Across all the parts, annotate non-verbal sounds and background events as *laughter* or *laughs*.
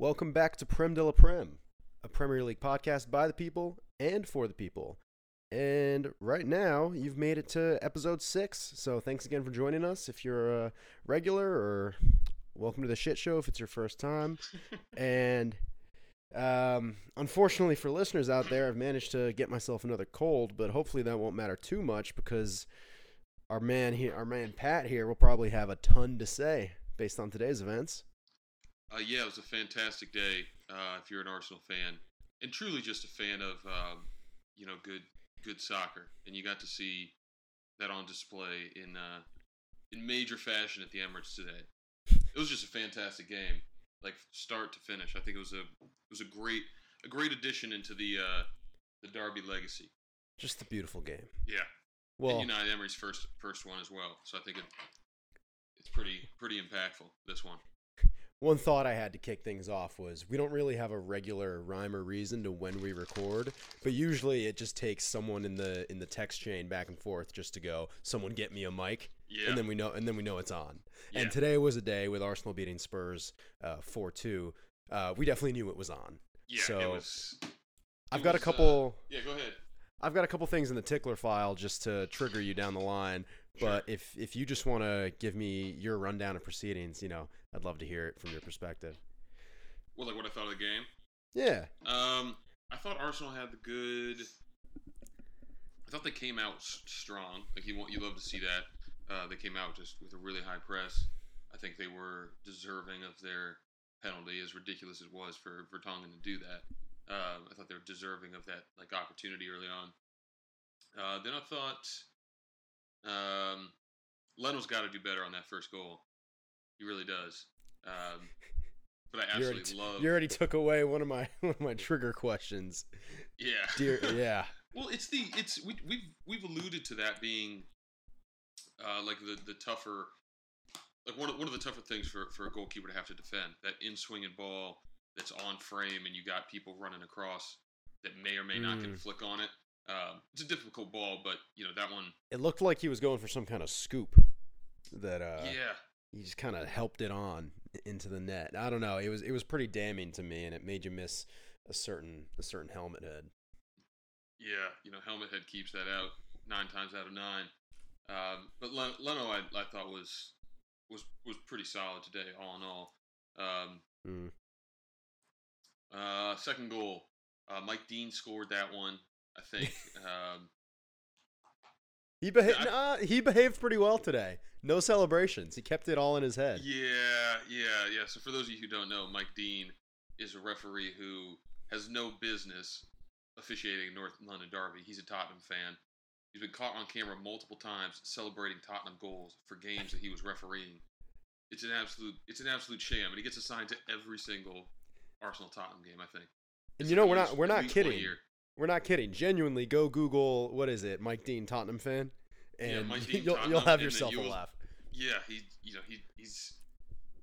Welcome back to Prem de la Prem, a Premier League podcast by the people and for the people. And right now, you've made it to episode six. So thanks again for joining us. If you're a regular, or welcome to the shit show if it's your first time. *laughs* and um, unfortunately for listeners out there, I've managed to get myself another cold, but hopefully that won't matter too much because our man here, our man Pat here, will probably have a ton to say based on today's events. Uh, yeah, it was a fantastic day uh, if you're an Arsenal fan, and truly just a fan of um, you know good good soccer, and you got to see that on display in uh, in major fashion at the Emirates today. It was just a fantastic game, like start to finish. I think it was a it was a great a great addition into the uh, the Derby legacy. Just a beautiful game. Yeah, Well, and Unai Emery's first first one as well. So I think it it's pretty pretty impactful. This one. One thought I had to kick things off was we don't really have a regular rhyme or reason to when we record, but usually it just takes someone in the in the text chain back and forth just to go, someone get me a mic, Yeah. and then we know and then we know it's on. Yeah. And today was a day with Arsenal beating Spurs uh, four two. Uh, we definitely knew it was on. yeah. so, it was. I've got a was, uh, couple. yeah. Go ahead. I've got a couple things in the tickler file just to trigger you down the line. But if if you just want to give me your rundown of proceedings, you know, I'd love to hear it from your perspective. Well, like what I thought of the game. Yeah. Um, I thought Arsenal had the good. I thought they came out strong. Like you want, you love to see that. Uh, they came out just with a really high press. I think they were deserving of their penalty, as ridiculous as it was for Vertonghen to do that. Um, I thought they were deserving of that like opportunity early on. Uh, then I thought um, Leno's got to do better on that first goal. He really does. Um, but I You already, absolutely t- love. you already took away one of my *laughs* one of my trigger questions. yeah. Dear, *laughs* yeah. Well, it's the it's we, we've we've alluded to that being uh, like the the tougher like one of, one of the tougher things for, for a goalkeeper to have to defend that in swinging ball that's on frame and you got people running across that may or may not can Mm. flick on it. Um, it's a difficult ball, but you know that one. It looked like he was going for some kind of scoop that uh yeah, he just kind of helped it on into the net. I don't know. It was it was pretty damning to me, and it made you miss a certain a certain helmet head. yeah. You know, helmet head keeps that out nine times out of nine. Um, but Len- Leno, I, I thought was was was pretty solid today, all in all. Um, Mm. Uh, second goal, uh, Mike Dean scored that one. I think. um, He behaved. Nah, he behaved pretty well today. No celebrations. He kept it all in his head. yeah, yeah, yeah. So for those of you who don't know, Mike Dean is a referee who has no business officiating North London Derby. He's a Tottenham fan. He's been caught on camera multiple times celebrating Tottenham goals for games that he was refereeing. It's an absolute, it's an absolute sham, and he gets assigned to every single Arsenal Tottenham game. I think. And It's you know we're not we're not least one a kidding. We're not kidding. Genuinely, go Google what is it, Mike Dean, Tottenham fan, Yeah, and Mike *laughs* Dean, you'll Tottenham, you'll have yourself a you'll- laugh. Yeah, he you know he he's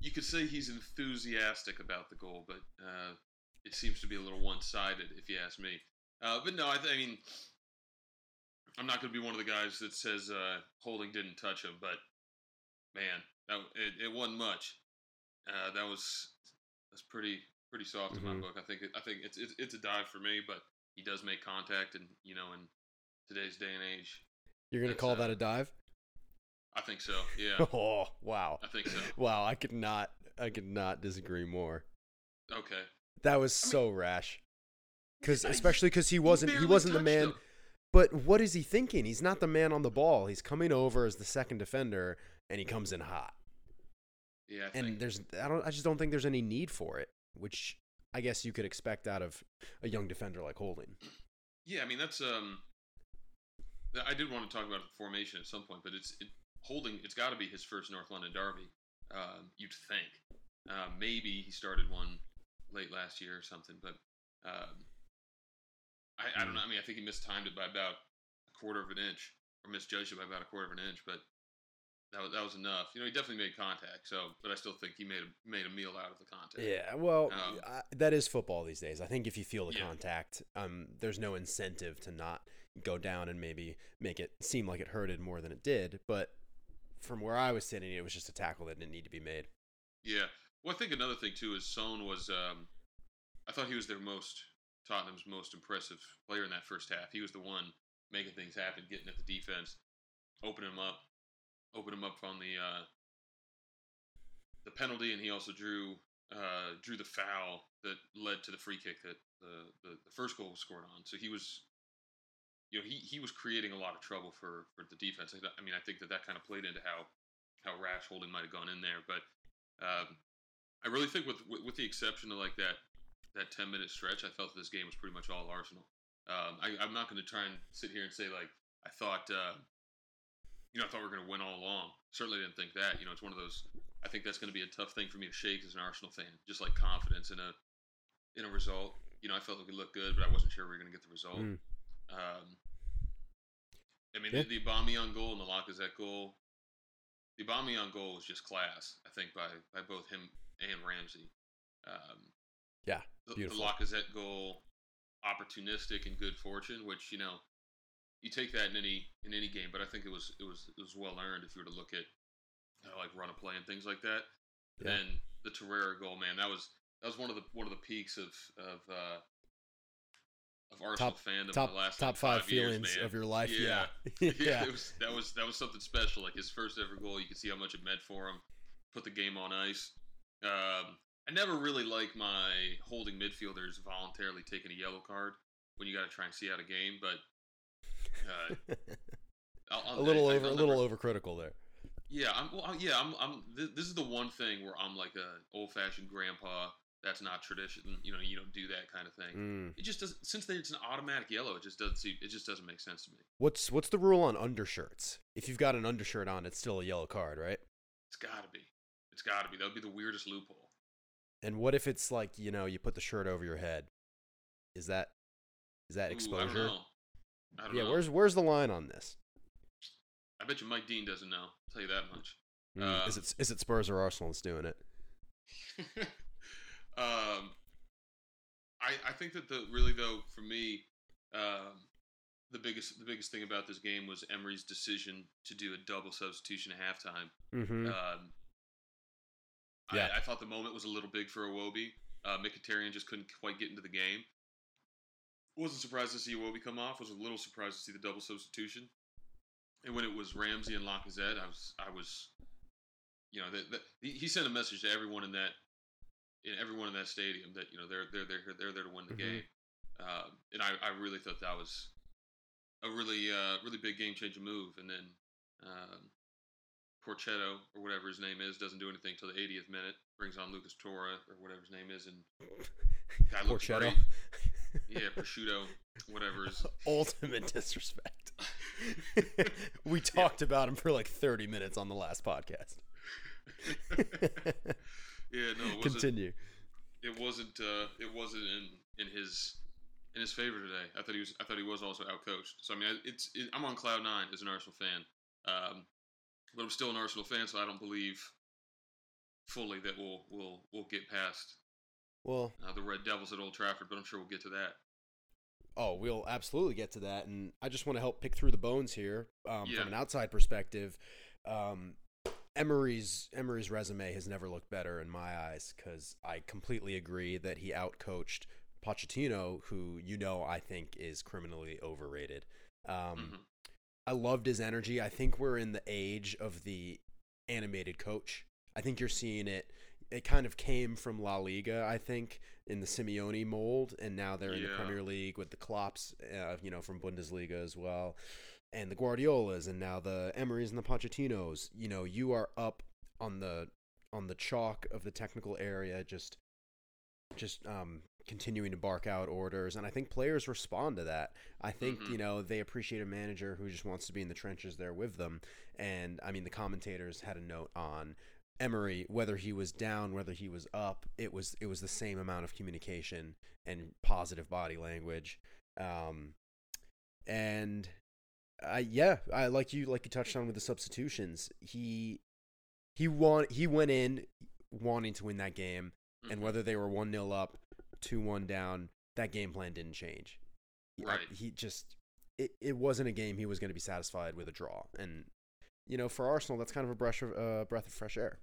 you could say he's enthusiastic about the goal, but uh, it seems to be a little one sided if you ask me. Uh, but no, I, th- I mean I'm not going to be one of the guys that says uh, Holding didn't touch him, but man, that, it, it wasn't much. Uh, that was that's pretty pretty soft in Mhm. my book. I think it, I think it's, it's it's a dive for me, but he does make contact, and you know in today's day and age, You're gonna call uh, that a dive? I think so. Yeah, *laughs* Oh wow, I think so. *laughs* wow! I could not I could not disagree more. Okay. That was I mean- so rash. Because especially because he wasn't he barely wasn't the man. him. But what is he thinking? He's not the man on the ball. He's coming over as the second defender, and he comes in hot. Yeah, I And there's I don't I just don't think there's any need for it, which I guess you could expect out of a young defender like Holding. yeah. I mean, that's um. I did want to talk about the formation at some point, but it's it, holding. It's got to be his first North London derby. Um, you'd think. Uh, maybe he started one late last year or something, but um, I, I don't know. I mean, I think he mistimed it by about a quarter of an inch, or misjudged it by about a quarter of an inch, but. That was, that was enough. You know, he definitely made contact. So, but I still think he made a, made a meal out of the contact. Yeah, well, Um, I, that is football these days. I think if you feel the Yeah. contact, um, there's no incentive to not go down and maybe make it seem like it hurted more than it did. But from where I was sitting, it was just a tackle that didn't need to be made. Yeah. Well, I think another thing too is Son was. Um, I thought he was their most Tottenham's most impressive player in that first half. He was the one making things happen, getting at the defense, opening them up, opening him up on the uh, the penalty, and he also drew uh, drew the foul that led to the free kick that the, the, the first goal was scored on. So he was, you know, he, he was creating a lot of trouble for, for the defense. I mean, I think that that kind of played into how how rash holding might have gone in there, but um, I really think with, with, the exception of like that that ten minute stretch, I felt this game was pretty much all Arsenal. Um, I, am not going to try and sit here and say like I thought, uh, you know, I thought we were going to win all along. Certainly didn't think that. You know, it's one of those. I think that's going to be a tough thing for me to shake as an Arsenal fan, just like confidence in a in a result. You know, I felt like we looked good, but I wasn't sure we were going to get the result. Mm. Um, I mean, yeah. the, the Aubameyang goal and the Lacazette goal. The Aubameyang goal was just class, I think, by by both him and Ramsey. Um, yeah, the, the Lacazette goal, opportunistic and good fortune, which you know, you take that in any in any game. But I think it was it was it was well earned if you were to look at like run a play and things like that. Yeah. And the Torreira goal, man, that was that was one of the one of the peaks of of uh, of Arsenal top, fandom top, last top like, five, five feelings years, of your life. Yeah, *laughs* *laughs* yeah, yeah. It was that was that was something special. Like his first ever goal, you could see how much it meant for him. Put the game on ice. Um, I never really like my holding midfielders voluntarily taking a yellow card when you got to try and see out a game, but uh, *laughs* a little over, a little overcritical there. Yeah, I'm. Well, yeah, I'm. I'm. This is the one thing where I'm like a old fashioned grandpa. That's not tradition. You know, you don't do that kind of thing. Mm. It just doesn't. Since then, it's an automatic yellow, it just doesn't. See, it just doesn't make sense to me. What's What's the rule on undershirts? If you've got an undershirt on, it's still a yellow card, right? It's got to be. It's got to be. That would be the weirdest loophole. And what if it's like you know you put the shirt over your head? Is that is that exposure? Ooh, yeah, know. where's where's the line on this? I bet you Mike Dean doesn't know. I'll tell you that much. Mm, uh, is it is it Spurs or Arsenal that's doing it? *laughs* um, I I think that the really though for me, um, the biggest the biggest thing about this game was Emery's decision to do a double substitution at halftime. Mm-hmm. Um, yeah. I, I, thought the moment was a little big for Iwobi. Uh, Mkhitaryan just couldn't quite get into the game. Wasn't surprised to see Iwobi come off. Was a little surprised to see the double substitution. And when it was Ramsey and Lacazette, I was I was, you know, that he sent a message to everyone in that, in everyone in that stadium that you know they're they're they're they're there to win the mm-hmm. game, um, and I, I really thought that was a really uh, really big game changing move. And then um, Porchetto or whatever his name is doesn't do anything till the 80th minute. Brings on Lucas Torre or whatever his name is, and *laughs* Porchetto. Yeah, prosciutto, whatever. Is... *laughs* Ultimate disrespect. *laughs* we talked yeah. about him for like 30 minutes on the last podcast. *laughs* yeah, no. It Continue. It wasn't. Uh, it wasn't in in his in his favor today. I thought he was. I thought he was also outcoached. So I mean, it's. It, I'm on cloud nine as an Arsenal fan. Um, but I'm still an Arsenal fan, so I don't believe fully that we'll we'll we'll get past well uh, the Red Devils at Old Trafford. But I'm sure we'll get to that. Oh, we'll absolutely get to that, and I just want to help pick through the bones here um, yeah. from an outside perspective. Um, Emery's Emery's resume has never looked better in my eyes because I completely agree that he outcoached Pochettino, who you know I think is criminally overrated. Um, mm-hmm. I loved his energy. I think we're in the age of the animated coach. I think you're seeing it. It kind of came from La Liga, I think, in the Simeone mold, and now they're in yeah. the Premier League with the Klopps, uh, you know, from Bundesliga as well, and the Guardiolas, and now the Emerys and the Pochettinos. You know, you are up on the on the chalk of the technical area, just just um, continuing to bark out orders and i think players respond to that i think mm-hmm. you know they appreciate a manager who just wants to be in the trenches there with them and i mean the commentators had a note on emery whether he was down whether he was up it was it was the same amount of communication and positive body language um and I yeah, I like you like you touched on with the substitutions. He he want he went in wanting to win that game, mm-hmm. and whether they were one 0 up two one down, that game plan didn't change. Right. I, he just it, it wasn't a game he was going to be satisfied with a draw, and you know for Arsenal that's kind of a breath of uh, breath of fresh air.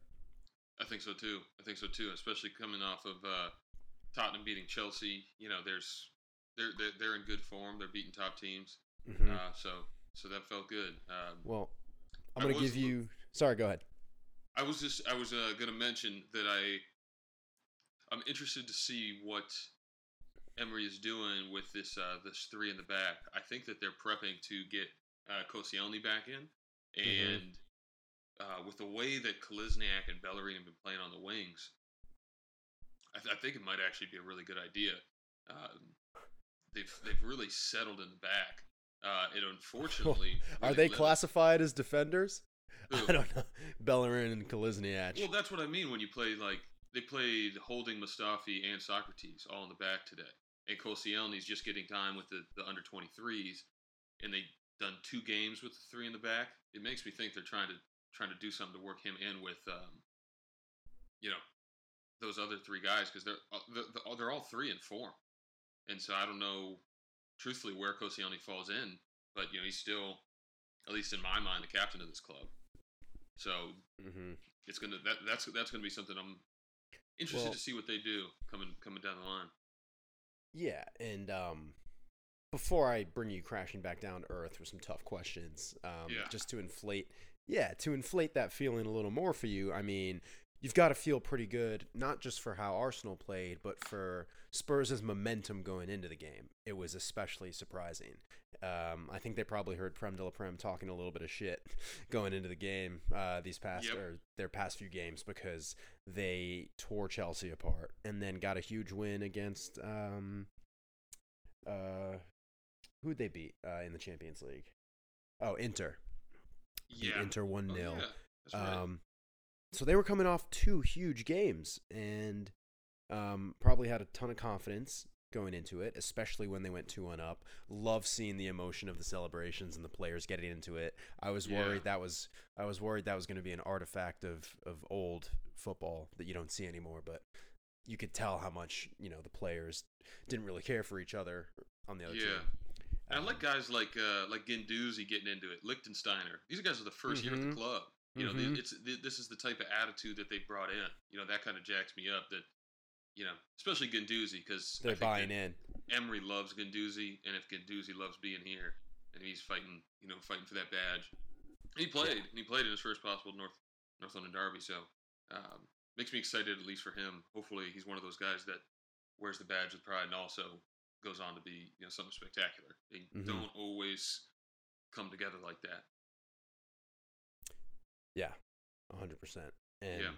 I think so too. I think so too, especially coming off of uh, Tottenham beating Chelsea. You know, there's they're they're, they're in good form. They're beating top teams. Mhm. Uh, so so that felt good. Um, well, I'm going to was give you. Sorry, go ahead. I was just I was uh, going to mention that I I'm interested to see what Emery is doing with this uh, this three in the back. I think that they're prepping to get uh, Koscielny back in, Mhm. and uh, with the way that Kolasinac and Bellerin have been playing on the wings, I, th- I think it might actually be a really good idea. Um, they've they've really settled in the back. Uh, it unfortunately *laughs* Are they classified as defenders? *laughs* Who? I don't know. Bellerin and Kolasinac. Well, that's what I mean when you play like they played Holding, Mustafi, and Sokratis all in the back today, and Koscielny's just getting time with the, the under 23s, and they done two games with the three in the back. It makes me think they're trying to trying to do something to work him in with, um, you know, those other three guys because they're, uh, they're they're all three in form, and so I don't know, truthfully, where Koscielny falls in, but you know he's still, at least in my mind, the captain of this club. So hmm it's gonna that that's that's gonna be something I'm interested Well- to see what they do coming coming down the line. Yeah, and um, before I bring you crashing back down to earth with some tough questions, um, Yeah. just to inflate, yeah, to inflate that feeling a little more for you. I mean, you've got to feel pretty good, not just for how Arsenal played, but for Spurs' momentum going into the game. It was especially surprising. Um, I think they probably heard Prem de la Prem talking a little bit of shit *laughs* going into the game uh, these past Yep. or their past few games because they tore Chelsea apart and then got a huge win against um, uh, who'd they beat uh, in the Champions League? Oh, Inter. Yeah, Inter one Oh, 0 yeah, right. um, so they were coming off two huge games and um, probably had a ton of confidence going into it, especially when they went 2 1 up. Love seeing the emotion of the celebrations and the players getting into it. I was Yeah. worried that was I was worried that was going to be an artifact of, of old football that you don't see anymore, but you could tell how much, you know, the players didn't really care for each other on the other Yeah. team. And I like guys like uh, like Guendouzi getting into it, Lichtensteiner. These guys are the 1st year at the club. You know, Mhm. they, it's th- this is the type of attitude that they brought in. You know, that kind of jacks me up. That you know, especially Guendouzi because they're buying in. Emery loves Guendouzi, and if Guendouzi loves being here, and he's fighting, you know, fighting for that badge. He played, and he played in his first possible North North London Derby. So um, makes me excited, at least for him. Hopefully, he's one of those guys that wears the badge with pride and also goes on to be, you know, something spectacular. They Mhm. don't always come together like that. Yeah, 100%. And Yeah.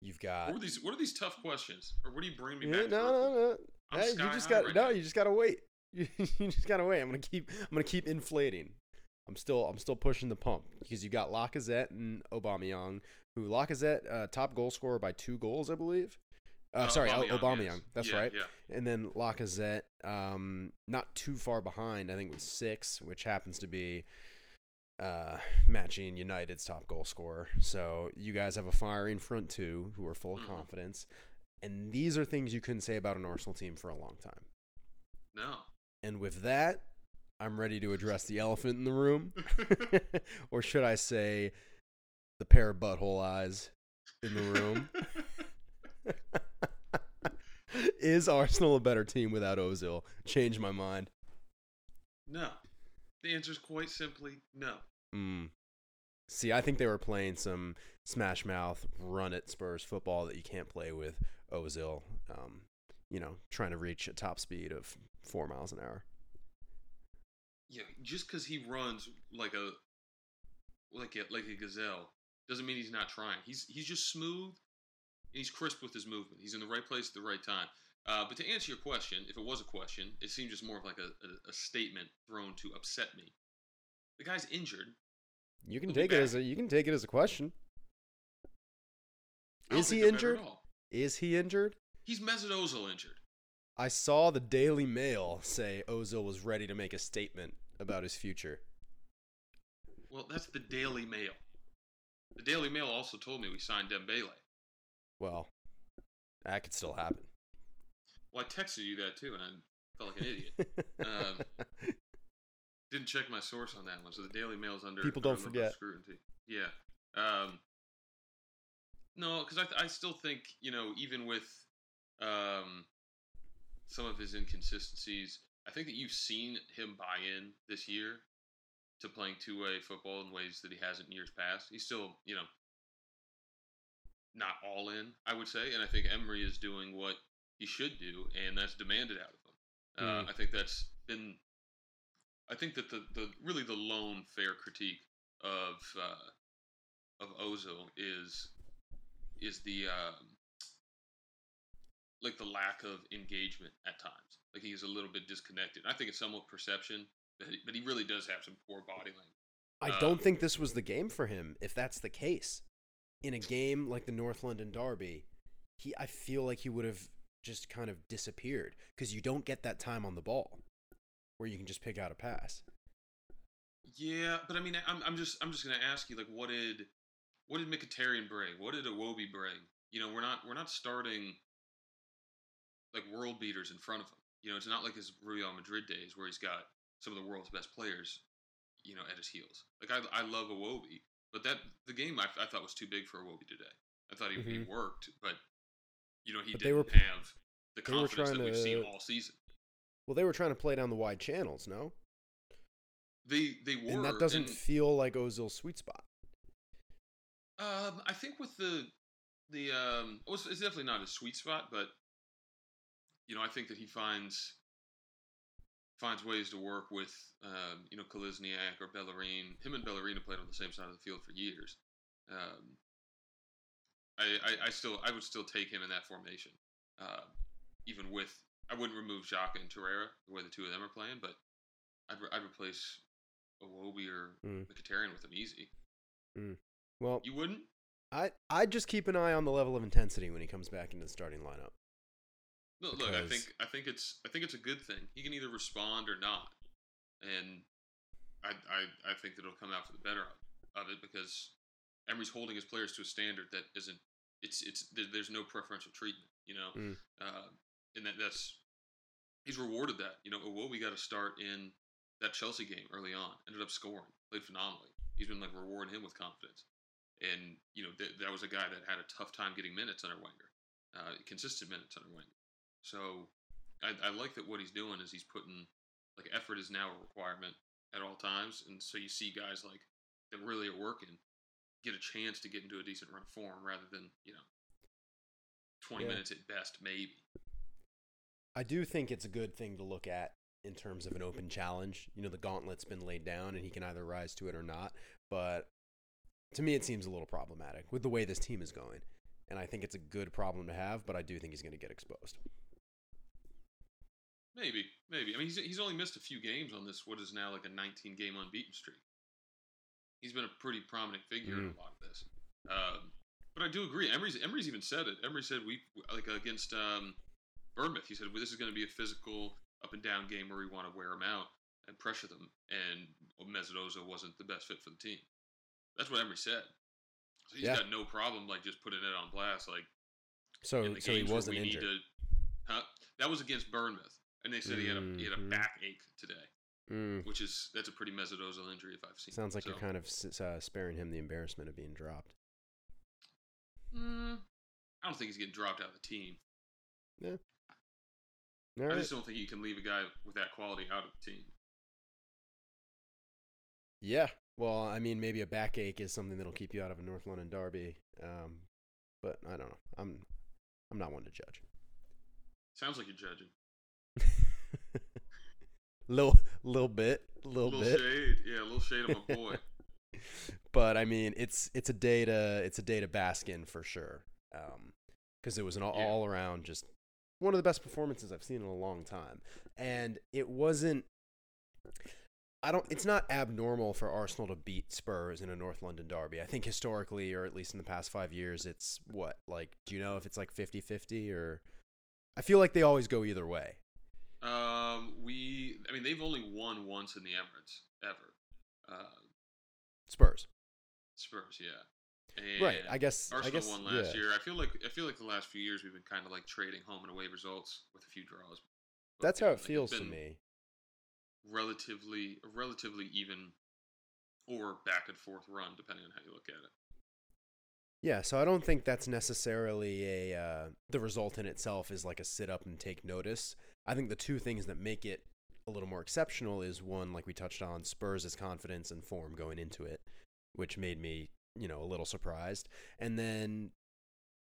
you've got What are these? What are these tough questions? Or what do you bring me Yeah, back? no, no, no. I'm Hey, you just got right no. now. You just gotta wait. You, *laughs* you just gotta wait. I'm gonna keep. I'm gonna keep inflating. I'm still. I'm still pushing the pump because you got Lacazette and Aubameyang, who Lacazette uh, top goal scorer by two goals, I believe. Uh, Uh, sorry, Aubameyang. Aubameyang, yes. That's Yeah, right. Yeah. And then Lacazette, um, not too far behind. I think with six, which happens to be uh, matching United's top goal scorer. So you guys have a firing front two who are full of Mhm. confidence. And these are things you couldn't say about an Arsenal team for a long time. No. And with that, I'm ready to address the elephant in the room. *laughs* *laughs* or should I say the pair of butthole eyes in the room? *laughs* Is Arsenal a better team without Ozil? Change my mind. no. The answer is quite simply no. Mm. See, I think they were playing some smash mouth, run it Spurs football that you can't play with Ozil. Um, you know, trying to reach a top speed of four miles an hour. Yeah, just because he runs like a like a like a gazelle doesn't mean he's not trying. He's he's just smooth and he's crisp with his movement. He's in the right place at the right time. Uh, but to answer your question, if it was a question, it seemed just more of like a, a, a statement thrown to upset me. The guy's injured. You can He'll take it as a you can take it as a question. Is he think they're better injured? Is he injured? He's Mesut Ozil injured. I saw the Daily Mail say Ozil was ready to make a statement about his future. Well, that's the Daily Mail. The Daily Mail also told me we signed Dembele. Well, that could still happen. Well, I texted you that too, and I felt like an idiot. *laughs* Um, Didn't check my source on that one, so the Daily Mail's under People don't forget. Scrutiny. Yeah. Um, No, because I, I still think you know even with um, some of his inconsistencies, I think that you've seen him buy in this year to playing two way football in ways that he hasn't in years past. He's still you know not all in, I would say, and I think Emery is doing what he should do, and that's demanded out of him. Uh, I think that's been. I think that the, the really the lone fair critique of uh, of Ozil is is the um, like the lack of engagement at times. Like he's a little bit disconnected. I think it's somewhat perception, but he, but he really does have some poor body language. I Um, don't think this was the game for him. If that's the case, in a game like the North London Derby, he I feel like he would have just kind of disappeared because you don't get that time on the ball where you can just pick out a pass. Yeah, but I mean, I'm, I'm just I'm just gonna ask you like, what did what did Mkhitaryan bring? What did Iwobi bring? You know, we're not we're not starting like world beaters in front of him. You know, it's not like his Real Madrid days where he's got some of the world's best players, you know, at his heels. Like I I love Iwobi, but that the game I, I thought was too big for Iwobi today. I thought he, he Mhm. worked, but you know he But they didn't were- have the confidence that we've seen all season. Well, they were trying to play down the wide channels, no? They they were, And that doesn't and- feel like Ozil's sweet spot. Um, I think with the the um, it's, definitely not his sweet spot, but you know, I think that he finds finds ways to work with um, you know Kolasinac or Bellerin. Him and Bellerin have played on the same side of the field for years. Um, I, I, I still I would still take him in that formation, uh, even with I wouldn't remove Xhaka and Torreira the way the two of them are playing, but I'd re- I'd replace Iwobi or Mm. Mkhitaryan with him easy. Well, You wouldn't? I I just keep an eye on the level of intensity when he comes back into the starting lineup. Look, look, I think I think it's I think it's a good thing. He can either respond or not, and I I, I think that it'll come out for the better of it because Emery's holding his players to a standard that isn't. It's it's there's no preferential treatment, you know, Mm. uh, and that that's he's rewarded that. You know, Iwobi got a start in that Chelsea game early on, ended up scoring, played phenomenally. He's been like rewarding him with confidence, and you know th- that was a guy that had a tough time getting minutes under Wenger, uh, consistent minutes under Wenger. So I, I like that what he's doing is he's putting like effort is now a requirement at all times, and so you see guys like that really are working get a chance to get into a decent run of form rather than you know twenty Yeah. minutes at best, maybe. I do think it's a good thing to look at in terms of an open challenge. You know, the gauntlet's been laid down and he can either rise to it or not. But to me, it seems a little problematic with the way this team is going. And I think it's a good problem to have, but I do think he's going to get exposed. Maybe, maybe. I mean, he's he's only missed a few games on this what is now like a 19 game unbeaten streak. He's been a pretty prominent figure in Mm. a lot of this. Um, but I do agree. Emery's Emery's even said it. Emery said we like against um, Bournemouth. He said well, this is going to be a physical up and down game where we want to wear them out and pressure them. And Mesut Ozil wasn't the best fit for the team. That's what Emery said. So he's Yeah. got no problem like just putting it on blast. Like So, so he wasn't injured. to- huh? That was against Bournemouth, and they said he had a he had a Mhm. backache today, Mm, which is that's a pretty Mesut Ozil injury if I've seen. sounds like you're kind of uh, sparing him the embarrassment of being dropped. mm, I don't think he's getting dropped out of the team. All I right. just don't think you can leave a guy with that quality out of the team. Yeah. Well, I mean, maybe a backache is something that'll keep you out of a North London derby. Um, but I don't know. I'm I'm not one to judge. Sounds like you're judging. *laughs* little little bit, A little, little bit. shade, yeah, a little shade of my boy. *laughs* but I mean, it's it's a day to it's a day to bask in for sure. Um, because it was an all, Yeah. all around just one of the best performances I've seen in a long time, and it wasn't. I don't. It's not abnormal for Arsenal to beat Spurs in a North London derby. I think historically, or at least in the past five years, it's what like. Do you know if it's like 50-50 or? I feel like they always go either way. Um, we, I mean, they've only won once in the Emirates ever. Uh, Spurs, Spurs, yeah. And right? I guess. Arsenal I guess. won last yeah. year. I feel like I feel like the last few years we've been kind of like trading home and away results with a few draws. But, That's how it feels to me. Relatively, relatively even, or back and forth run, depending on how you look at it. Yeah, so I don't think that's necessarily a uh, the result in itself is like a sit up and take notice. I think the two things that make it a little more exceptional is one, like we touched on, Spurs' confidence and form going into it, which made me, you know, a little surprised, and then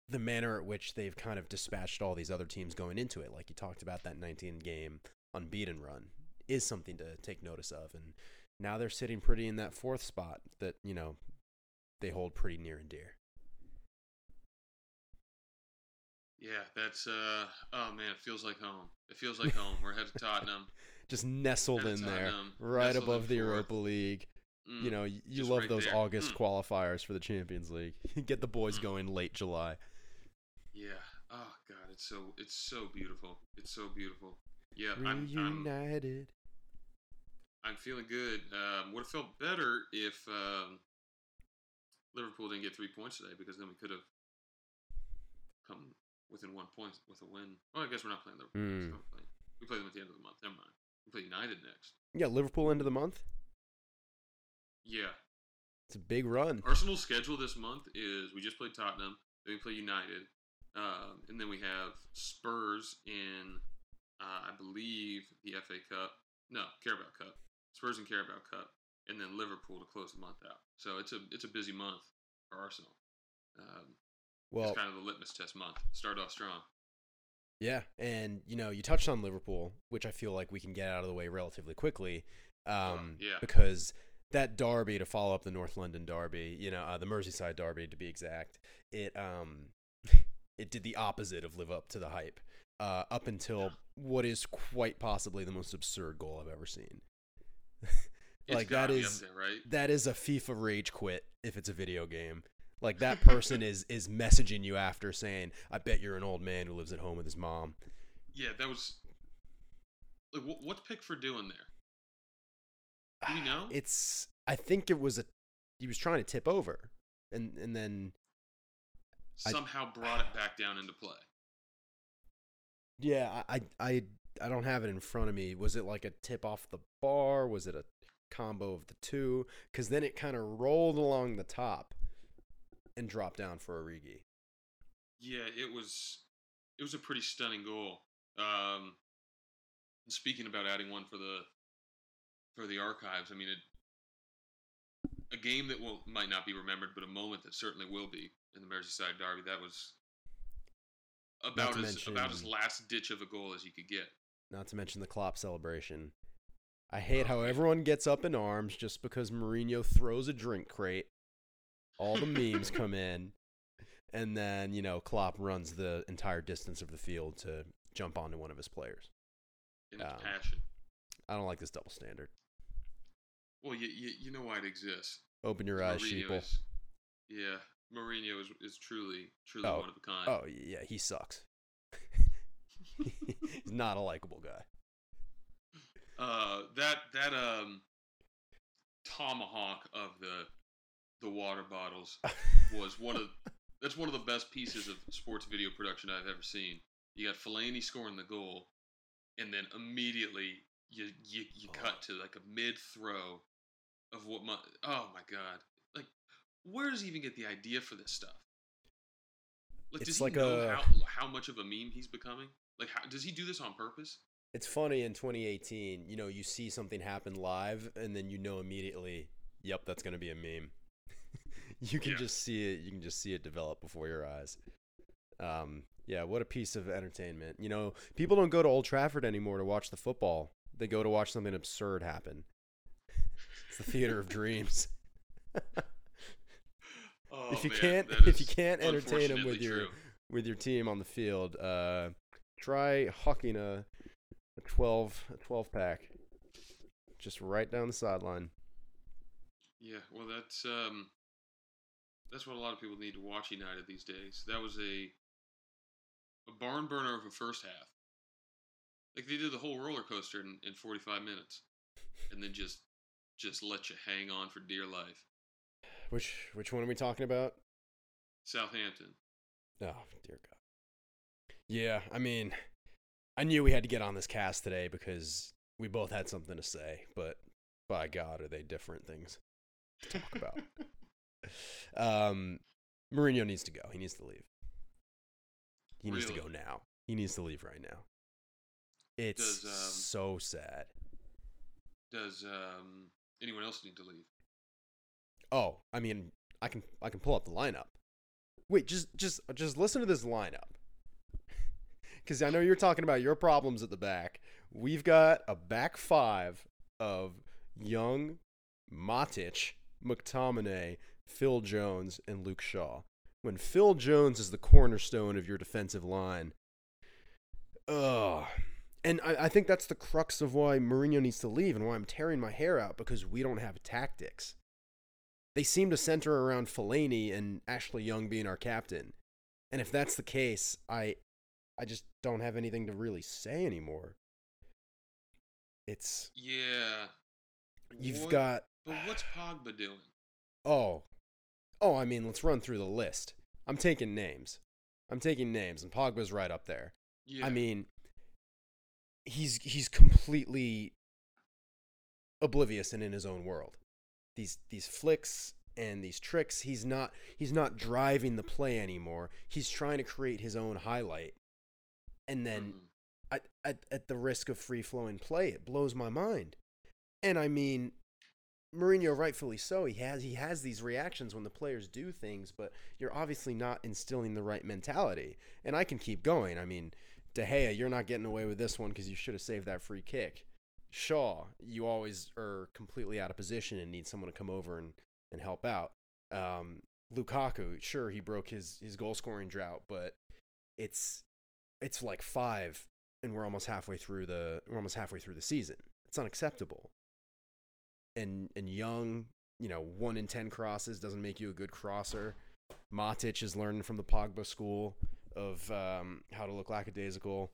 the manner at which they've kind of dispatched all these other teams going into it, like you talked about that 19 game unbeaten run, is something to take notice of, and now they're sitting pretty in that fourth spot that you know they hold pretty near and dear. Yeah, that's uh oh man, it feels like home. It feels like home. We're headed to Tottenham. *laughs* Just nestled in there, right nestled above the. Europa League. Mm, You know, you love right those there. August Mm. qualifiers for the Champions League. *laughs* Get the boys Mm. going late July. Yeah. Oh god, it's so it's so beautiful. It's so beautiful. Yeah, I'm, I'm I'm feeling good. Um, would have felt better if um, Liverpool didn't get three points today because then we could have come within one point with a win. Oh, I guess we're not playing Liverpool. playing- We play them at the end of the month. Never mind. We play United next. Yeah, Liverpool end of the month. Yeah. It's a big run. Arsenal's schedule this month is we just played Tottenham, then we play United, um, and then we have Spurs in, uh, I believe, the FA Cup. No, Carabao Cup. Spurs and Carabao Cup, and then Liverpool to close the month out. So it's a it's a busy month for Arsenal. Um, Well, it's kind of the litmus test month. Start off strong. yeah, and you know, you touched on Liverpool, which I feel like we can get out of the way relatively quickly. Um, yeah. Because that derby to follow up the North London derby, you know, uh, the Merseyside derby to be exact, it um, *laughs* it did the opposite of live up to the hype. Uh, up until what is quite possibly the most absurd goal I've ever seen. *laughs* Like that gotta be up is there, right. that is a FIFA rage quit if it's a video game. Like that person is is messaging you after saying, "I bet you're an old man who lives at home with his mom." Yeah, that was. Like, what, what's Pickford doing there? Do we know? *sighs* It's I think it was a he was trying to tip over, and and then I- Somehow brought it back down into play. yeah, I I I, I don't have it in front of me. Was it like a tip off the bar? Was it a combo of the two? Because then it kind of rolled along the top and dropped down for Origi. Yeah, it was it was a pretty stunning goal. Um, speaking about adding one for the for the archives, I mean, it, a game that will might not be remembered, but a moment that certainly will be in the Merseyside derby. That was about as about as last ditch of a goal as you could get. Not to mention the Klopp celebration. I hate Oh, how everyone gets up in arms just because Mourinho throws a drink crate. All the memes *laughs* come in, and then you know Klopp runs the entire distance of the field to jump onto one of his players. in Um, passion. I don't like this double standard. Well, you, you you know why it exists. Open your eyes, Mourinho sheeple. is- yeah, Mourinho is is truly truly Oh, one of a kind. Oh yeah, he sucks. *laughs* He's not a likable guy. Uh, that that um tomahawk of the the water bottles was one of *laughs* that's one of the best pieces of sports video production I've ever seen. You got Fellaini scoring the goal, and then immediately you you, you oh. cut to like a mid throw of what my oh my god like where does he even get the idea for this stuff? Like It's does like he know a- how how much of a meme he's becoming? Like how, does he do this on purpose? It's funny in 2018, you know, you see something happen live and then you know immediately, yep, that's going to be a meme. You can Yeah. just see it, you can just see it develop before your eyes. Um, yeah, what a piece of entertainment. You know, people don't go to Old Trafford anymore to watch the football. They go to watch something absurd happen. it's the theater of dreams. Oh, *laughs* if you man, can't if you can't entertain them with your true. with your team on the field, uh, try hucking a a 12 a 12 pack just right down the sideline. Yeah, well, that's um, that's what a lot of people need to watch United these days. That was a a barn burner of a first half. Like they did the whole roller coaster in, in 45 minutes, and then just just let you hang on for dear life. Which which one are we talking about? Southampton. Oh, dear God. Yeah, I mean, I knew we had to get on this cast today because we both had something to say, but by God, are they different things to talk about? *laughs* um, Mourinho needs to go. He needs to leave. He needs to go now. He needs to leave right now. It's Does, um, so sad. Does um, anyone else need to leave? Oh, I mean, I can I can pull up the lineup. Wait, just just just listen to this lineup. *laughs* Cuz I know you're talking about your problems at the back. We've got a back 5 of Young, Matic, McTominay, Phil Jones and Luke Shaw. When Phil Jones is the cornerstone of your defensive line. Ugh. And I, I think that's the crux of why Mourinho needs to leave and why I'm tearing my hair out because we don't have tactics they seem to center around Fellaini and Ashley Young being our captain. And if that's the case, I I just don't have anything to really say anymore. It's Yeah. you've What- got But what's Pogba doing? oh. Oh, I mean, let's run through the list. I'm taking names. I'm taking names and Pogba's right up there. Yeah. I mean, he's he's completely oblivious and in his own world. These these flicks and these tricks, he's not he's not driving the play anymore. He's trying to create his own highlight. And then Mhm. at, at at the risk of free flowing play, it blows my mind. And I mean, Mourinho, rightfully so, he has he has these reactions when the players do things, but you're obviously not instilling the right mentality. And I can keep going. I mean, De Gea, you're not getting away with this one because you should have saved that free kick. Shaw, you always are completely out of position and need someone to come over and, and help out. Um, Lukaku, sure, he broke his, his goal scoring drought, but it's it's like five, and we're almost halfway through the we're almost halfway through the season. It's unacceptable. And and Young, you know, one in ten crosses doesn't make you a good crosser. Matic is learning from the Pogba school of um, how to look lackadaisical.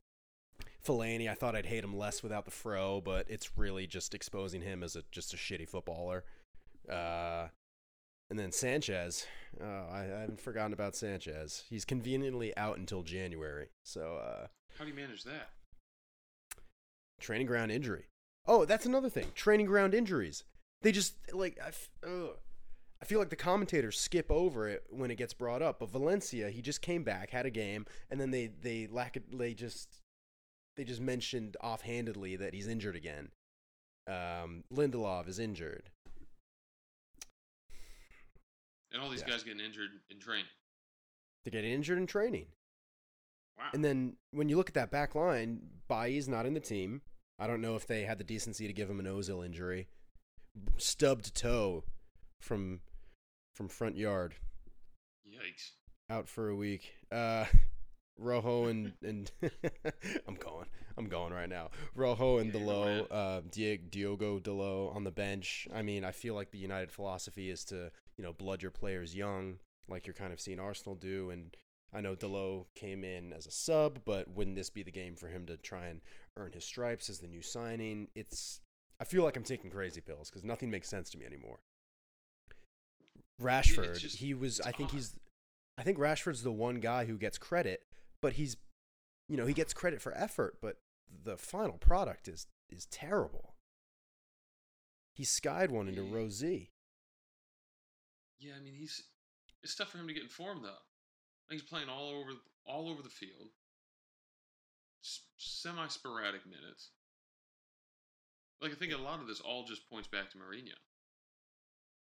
Fellaini, I thought I'd hate him less without the fro, but it's really just exposing him as a just a shitty footballer. Uh, and then Sanchez, uh, I, I haven't forgotten about Sanchez. He's conveniently out until January, so uh, How do you manage that? training ground injury. Oh, that's another thing. Training ground injuries. They just like I, f- ugh. I feel like the commentators skip over it when it gets brought up. But Valencia, he just came back, had a game, and then they they lack it. They just they just mentioned offhandedly that he's injured again. Um, Lindelof is injured. And all these Yeah. guys getting injured in training. They get injured in training. Wow. And then when you look at that back line, Bailly's not in the team. I don't know if they had the decency to give him an Ozil injury. Stubbed toe from from front yard Yikes. out for a week. Uh *laughs* Rojo and and *laughs* I'm going. I'm going right now. Rojo and Yeah, Dalot, uh Diego, Diogo Dalot on the bench. I mean, I feel like the United philosophy is to, you know, blood your players young, like you're kind of seeing Arsenal do and I know Dalot came in as a sub, but wouldn't this be the game for him to try and earn his stripes as the new signing? It's I feel like I'm taking crazy pills because nothing makes sense to me anymore. Rashford, just- he was. I think odd. he's. I think Rashford's the one guy who gets credit, but he's, you know, he gets credit for effort, but the final product is is terrible. He skied one into Yeah. Row Z. Yeah, I mean he's it's tough for him to get in form though. He's playing all over all over the field. Semi sporadic minutes. Like I think a lot of this all just points back to Mourinho.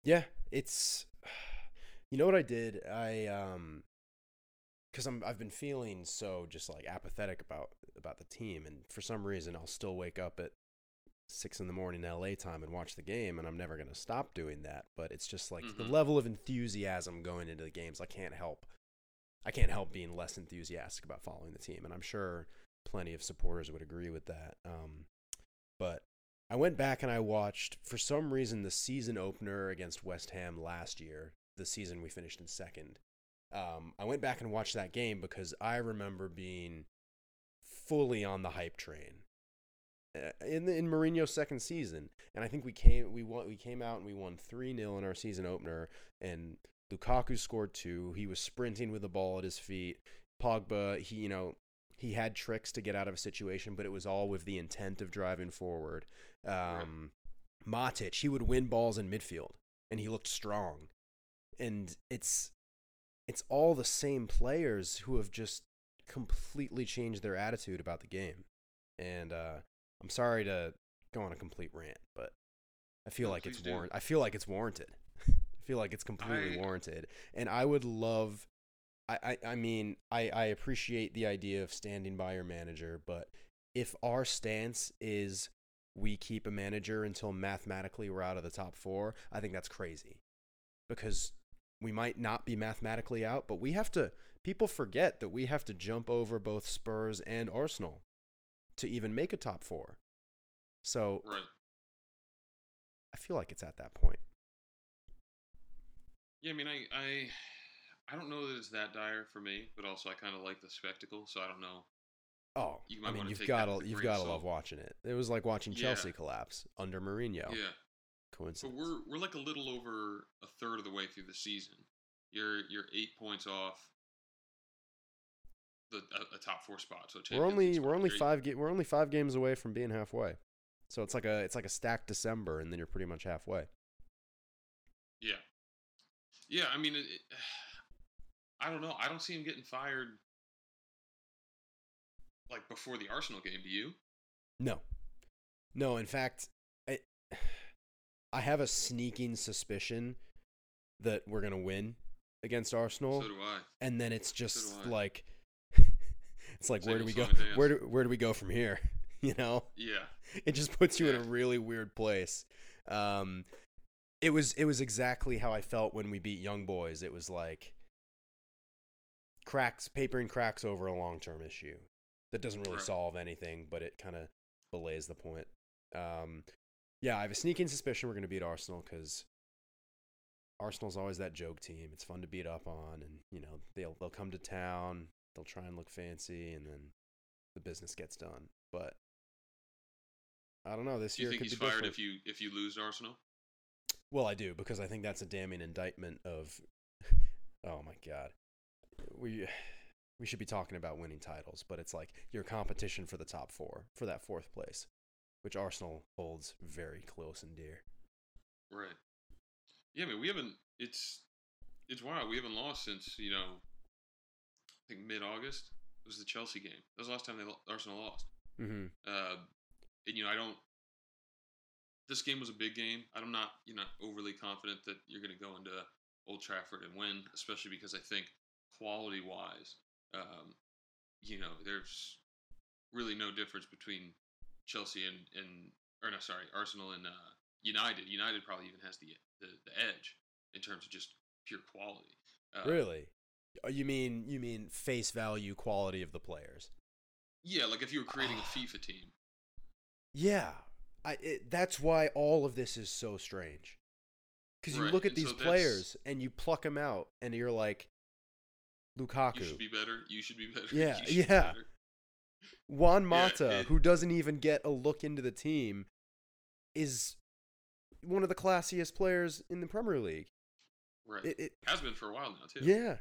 Yeah, it's *sighs* you know what I did? I um cuz I'm I've been feeling so just like apathetic about about the team and for some reason I'll still wake up at 6 in the morning LA time and watch the game and I'm never going to stop doing that, but it's just like the Mhm. level of enthusiasm going into the games I can't help I can't help being less enthusiastic about following the team and I'm sure plenty of supporters would agree with that. Um but I went back and I watched, for some reason, the season opener against West Ham last year, the season we finished in second. Um, I went back and watched that game because I remember being fully on the hype train uh, in the, in Mourinho's second season, and I think we came we won, we came out and we won three 0 in our season opener, and Lukaku scored two. He was sprinting with the ball at his feet. Pogba, he you know he had tricks to get out of a situation, but it was all with the intent of driving forward. Um, Matic, he would win balls in midfield, and he looked strong. And it's it's all the same players who have just completely changed their attitude about the game. And uh, I'm sorry to go on a complete rant, but I feel No, like it's warrant. I feel like it's warranted. I feel like it's completely I- warranted. And I would love. I, I, I mean, I, I appreciate the idea of standing by your manager, but if our stance is we keep a manager until mathematically we're out of the top four, I think that's crazy. Because we might not be mathematically out, but we have to. People forget that we have to jump over both Spurs and Arsenal to even make a top four. So Right. I feel like it's at that point. Yeah, I mean, I, I, I don't know that it's that dire for me, but also I kind of like the spectacle, so I don't know. Oh, You I mean, you've got to you've got to love watching it. It was like watching Yeah. Chelsea collapse under Mourinho. Yeah, but Coincidence. we're we're like a little over a third of the way through the season. You're you're eight points off the a, a top four spot. So we're only we're only five ga- we're only five games away from being halfway. So it's like a it's like a stacked December, and then you're pretty much halfway. Yeah, yeah. I mean, it, I don't know. I don't see him getting fired like before the Arsenal game. Do you? No, no. In fact, I *sighs* I have a sneaking suspicion that we're gonna win against Arsenal, So do I. and then it's just I. like *laughs* it's like Same where do we go? song and dance. Where do where do we go from here? *laughs* You know, Yeah. it just puts you in a really weird place. Um, it was it was exactly how I felt when we beat Young Boys. It was like cracks, papering cracks over a long term issue that doesn't really solve anything, but it kind of belays the point. Um, yeah, I have a sneaking suspicion we're going to beat Arsenal because Arsenal's always that joke team. It's fun to beat up on, and you know they'll they'll come to town, they'll try and look fancy, and then the business gets done. But I don't know. This Do you year think could he's be fired different. if you if you lose Arsenal? Well, I do because I think that's a damning indictment of. *laughs* Oh my god, we we should be talking about winning titles, but it's like your competition for the top four for that fourth place, which Arsenal holds very close and dear. Right. Yeah, I mean, we haven't. It's it's wild. We haven't lost since you know. I think mid August was the Chelsea game. That was the last time they Arsenal lost. Mm-hmm. Uh, and you know, I don't. This game was a big game. I'm not, you know, overly confident that you're going to go into Old Trafford and win, especially because I think quality wise, um, you know, there's really no difference between Chelsea and and or no, sorry, Arsenal and uh, United. United probably even has the, the the edge in terms of just pure quality. Uh, Really? Oh, You mean you mean face value quality of the players? Yeah, like if you were creating a FIFA team. Yeah, I. It, that's why all of this is so strange. Because you Right, look at and these so players and you pluck them out, and you're like, Lukaku, You should be better. You should be better. *laughs* Yeah, should be yeah. better. Juan Yeah, Mata, it- who doesn't even get a look into the team, is one of the classiest players in the Premier League. Right. It, it Has been for a while now too. yeah,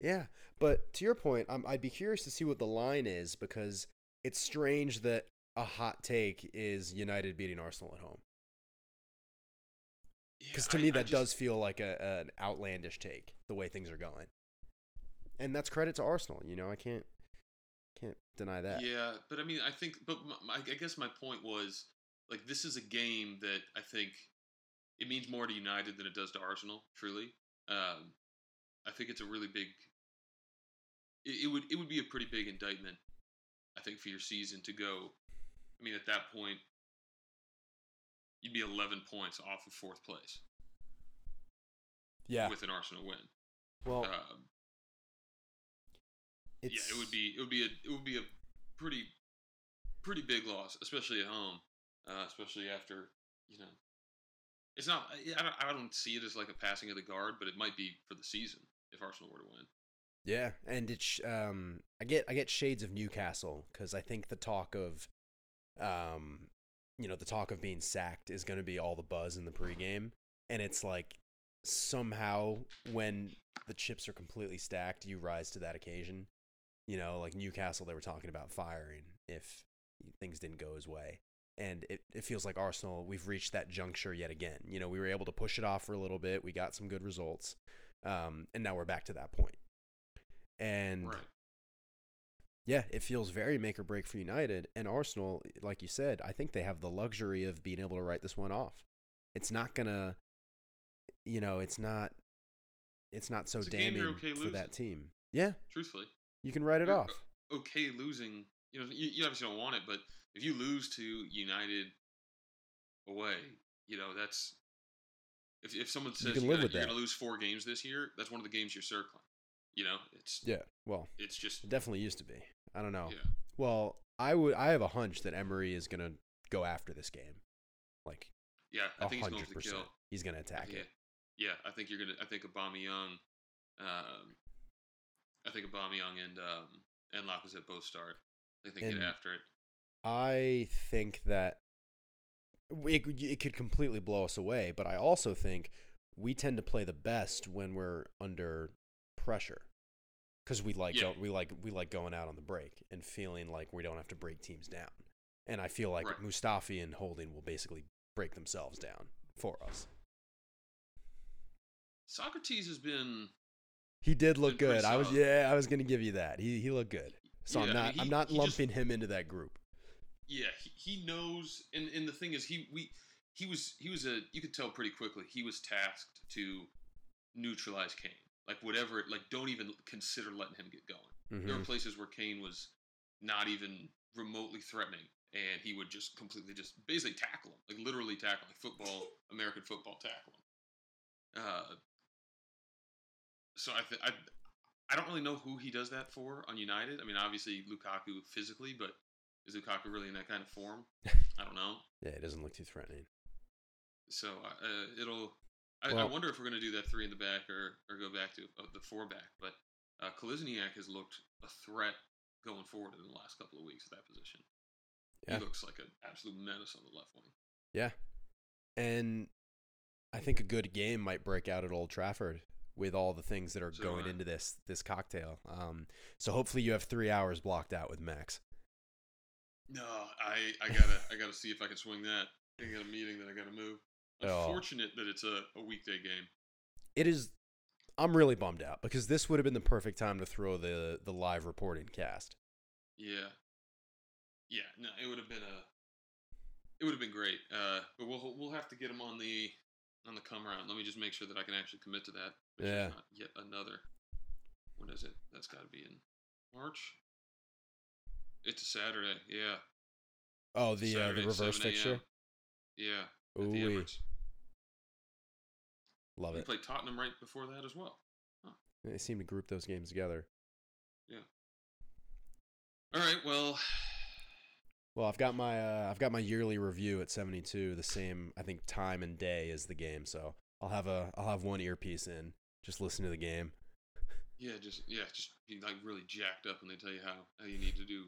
yeah. But to your point, I'm, I'd be curious to see what the line is because it's strange that a hot take is United beating Arsenal at home. Yeah, Because to I- me, I that just- does feel like a, an outlandish take the way things are going, and that's credit to Arsenal. You know, I can't can't deny that. Yeah, but I mean, I think, but my, my, I guess my point was like this is a game that I think it means more to United than it does to Arsenal. Truly, um, I think it's a really big. It, it would it would be a pretty big indictment, I think, for your season to go. I mean, at that point, you'd be 11 points off of fourth place Yeah. with an Arsenal win. Well, Um, it's yeah, it would be it would be a it would be a pretty pretty big loss, especially at home, uh, especially after you know. It's not. I don't, I don't see it as like a passing of the guard, but it might be for the season if Arsenal were to win. Yeah, and it's um, I get I get shades of Newcastle because I think the talk of, um, you know, the talk of being sacked is going to be all the buzz in the pregame, and it's like somehow when the chips are completely stacked, you rise to that occasion. You know, like Newcastle, they were talking about firing if things didn't go his way. And it, it feels like Arsenal, we've reached that juncture yet again. You know, we were able to push it off for a little bit. We got some good results. Um, and now we're back to that point. And Right. yeah, it feels very make or break for United and Arsenal. Like you said, I think they have the luxury of being able to write this one off. It's not gonna, you know, it's not, it's not so It's a game you're damning okay for that team. Yeah, Truthfully, you can write it You're off. okay losing. You know, you, you obviously don't want it, but if you lose to United away, you know that's if if someone says you live gotta, with you're that. going to lose four games this year, that's one of the games you're circling. You know, it's Yeah, well, it's just it definitely used to be. I don't know. yeah. Well, I would. I have a hunch that Emery is gonna go after this game, like Yeah, I think he's going hundred for the percent. kill. He's gonna attack yeah. it. Yeah, I think you're gonna. I think Aubameyang, um, I think Aubameyang and um, and Lacazette both start. I think they And- get after it. I think that it, could- it could completely blow us away, but I also think we tend to play the best when we're under pressure because we like Yeah. go, we like we like going out on the break and feeling like we don't have to break teams down. And I feel like Right. Mustafi and Holding will basically break themselves down for us. Sokratis has been. He did look good. I was yeah, I was gonna give you that. He he looked good. So Yeah, I I'm mean, not he- I'm not he just- lumping him into that group. Yeah, he, he knows, and, and the thing is, he we he was he was a you could tell pretty quickly he was tasked to neutralize Kane. Like whatever, like don't even consider letting him get going. There Mhm. were places where Kane was not even remotely threatening, and he would just completely just basically tackle him, like literally tackle, like football, American football tackle him. Uh, so I, th- I I don't really know who he does that for on United. I mean, obviously Lukaku physically, but is Lukaku really in that kind of form? *laughs* I don't know. Yeah, it doesn't look too threatening. So uh, it'll. I, I wonder if we're going to do that three in the back or, or go back to uh, the four back. But uh, Kolasinac has looked a threat going forward in the last couple of weeks at that position. Yeah. He looks like an absolute menace on the left wing. Yeah. And I think a good game might break out at Old Trafford with all the things that are going into this this cocktail. Um, so hopefully you have three hours blocked out with Max. No, I, I gotta I gotta see if I can swing that. I got a meeting that I gotta move. Oh. Unfortunate that it's a, a weekday game. It is. I'm really bummed out because this would have been the perfect time to throw the the live reporting cast. Yeah, yeah. No, it would have been a. It would have been great, uh, but we'll we'll have to get him on the on the come around. Let me just make sure that I can actually commit to that. Make Yeah. yet another. When is it? That's got to be in March. It's a Saturday. Yeah. Oh, a the uh, the reverse fixture. Yeah. The Ooh, Emirates. love We it. played Tottenham right before that as well. They seem to group those games together. Yeah. All right. Well, Well, I've got my uh, I've got my yearly review at 72, the same I think time and day as the game. So I'll have a I'll have one earpiece in, just listen to the game. yeah, just yeah, just be like really jacked up, and they tell you how how you need to do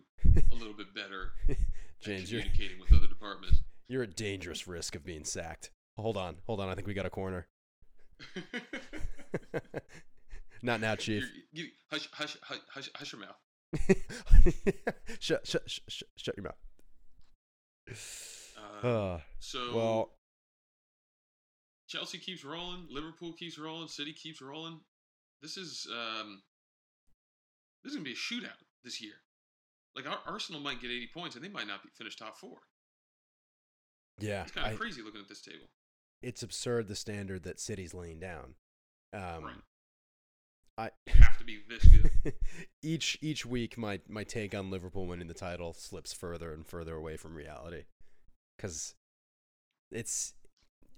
a little bit better *laughs* James, you're communicating with other departments. you're at dangerous risk of being sacked. Hold on, hold on. I think we got a corner. *laughs* Not now, Chief. You're- hush, hush, hush, hush, hush your mouth. *laughs* shut, shut, shut, shut your mouth. Uh, Uh, so well, Chelsea keeps rolling, Liverpool keeps rolling, City keeps rolling. This is um, this is gonna be a shootout this year. Like Ar- Arsenal might get 80 points, and they might not be finish top four. yeah, It's kind of crazy looking at this table. it's absurd the standard that City's laying down. Um, right. I You have to be this good. *laughs* each each week, my my take on Liverpool winning the title slips further and further away from reality, because it's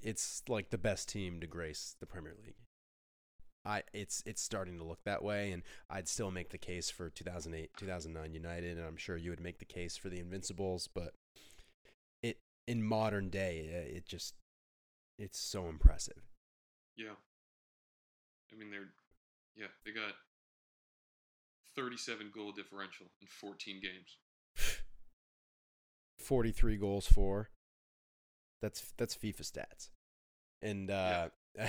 it's like the best team to grace the Premier League. I it's it's starting to look that way, and I'd still make the case for 2008, 2009 United, and I'm sure you would make the case for the Invincibles, but it in modern day, uh, it just it's so impressive. Yeah. I mean, they're, yeah, they got 37 goal differential in 14 games. 43 goals for. That's that's FIFA stats. And uh, *laughs*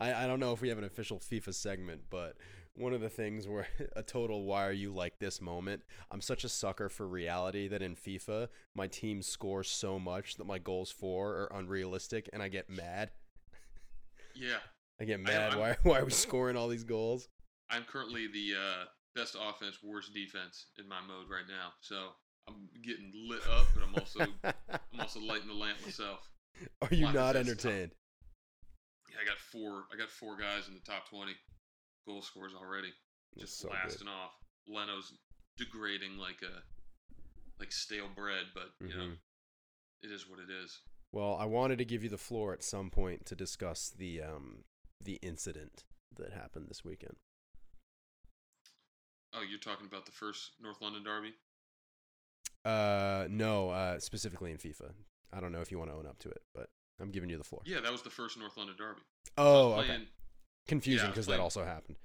I I don't know if we have an official FIFA segment, but one of the things where *laughs* a total why are you like this moment, I'm such a sucker for reality that in FIFA my team scores so much that my goals for are unrealistic and I get mad. Yeah. *laughs* I get mad. I'm- why why are we scoring all these goals? I'm currently the uh, best offense, worst defense in my mode right now. So I'm getting lit up, but I'm also I'm also *laughs* lighting the lamp myself. are you not tough. entertained? Yeah, I got four. I got four guys in the top 20 goal scorers already, just so good. blasting off. Leno's degrading like a like stale bread, but you know Mhm. it is what it is. Well, I wanted to give you the floor at some point to discuss the um the incident that happened this weekend. Oh, you're talking about the first North London derby? Uh, no, uh, specifically in FIFA. I don't know if you want to own up to it, but I'm giving you the floor. Yeah, that was the first North London derby. Oh, was okay. playing, Confusing yeah, because that also happened.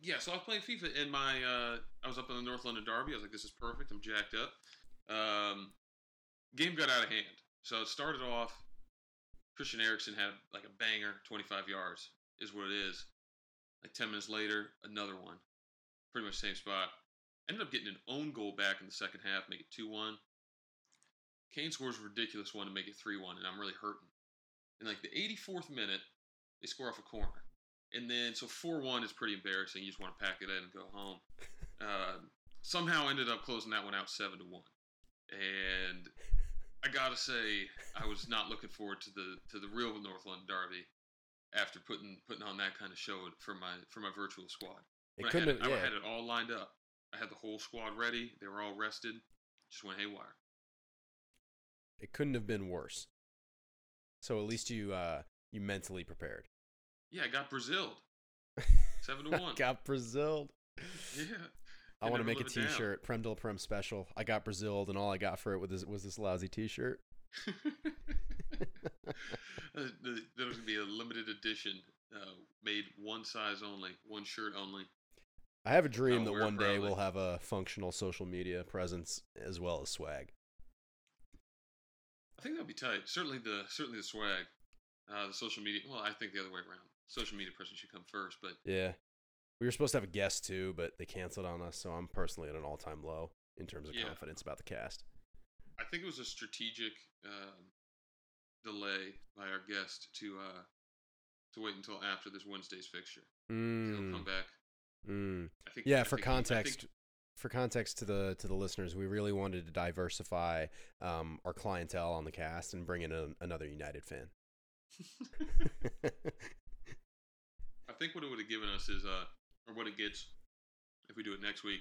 Yeah, so I was playing FIFA and my uh, I was up in the North London Derby. I was like, this is perfect. I'm jacked up. Um, game got out of hand. So it started off. Christian Eriksen had like a banger, 25 yards is what it is. Like 10 minutes later, another one, pretty much same spot. Ended up getting an own goal back in the second half, make it 2-1. Kane scores a ridiculous one to make it 3-1, and I'm really hurting. In like the 84th minute, they score off a corner. And then, so 4 1 is pretty embarrassing. You just want to pack it in and go home. Uh, *laughs* somehow ended up closing that one out 7 to 1. And I got to say, I was not looking forward to the to the real North London Derby after putting putting on that kind of show for my for my virtual squad. It I couldn't had, have. I had it all lined up. I had the whole squad ready. They were all rested. Just went haywire. it couldn't have been worse. So at least you uh you mentally prepared. Yeah, I got Braziled. *laughs* 7 to 1. Got Braziled. Yeah. I want to make a live it down. T-shirt, Prem de la Prem special. I got Braziled, and all I got for it was this, was this lousy T-shirt. *laughs* Uh, the- There's gonna be a limited edition, uh, made one size only, one shirt only. I have a dream I'll that one day we'll have a functional social media presence as well as swag. I think that'd be tight. Certainly the certainly the swag, uh, the social media. Well, I think the other way around. Social media person should come first, but Yeah. We were supposed to have a guest too, but they canceled on us, so I'm personally at an all-time low in terms of Yeah. confidence about the cast. I think it was a strategic um, delay by our guest to uh, to wait until after this Wednesday's fixture. He'll Mm, come back. Mm. I think. Yeah, I for think he- think- context, for context to the to the listeners, we really wanted to diversify um, our clientele on the cast and bring in a, another United fan. *laughs* I think what it would have given us is, uh, or what it gets if we do it next week.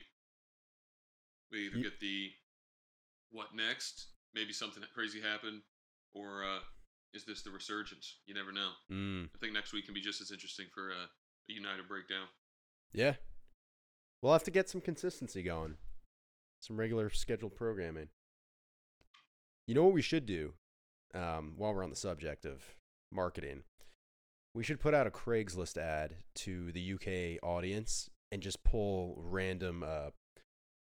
We either Ye- get the what next, maybe something crazy happened, or uh, is this the resurgence? You never know. mm. I think next week can be just as interesting for uh, a United breakdown. Yeah. We'll have to get some consistency going. Some regular scheduled programming. You know what we should do um, while we're on the subject of marketing? We should put out a Craigslist ad to the UK audience and just pull random uh,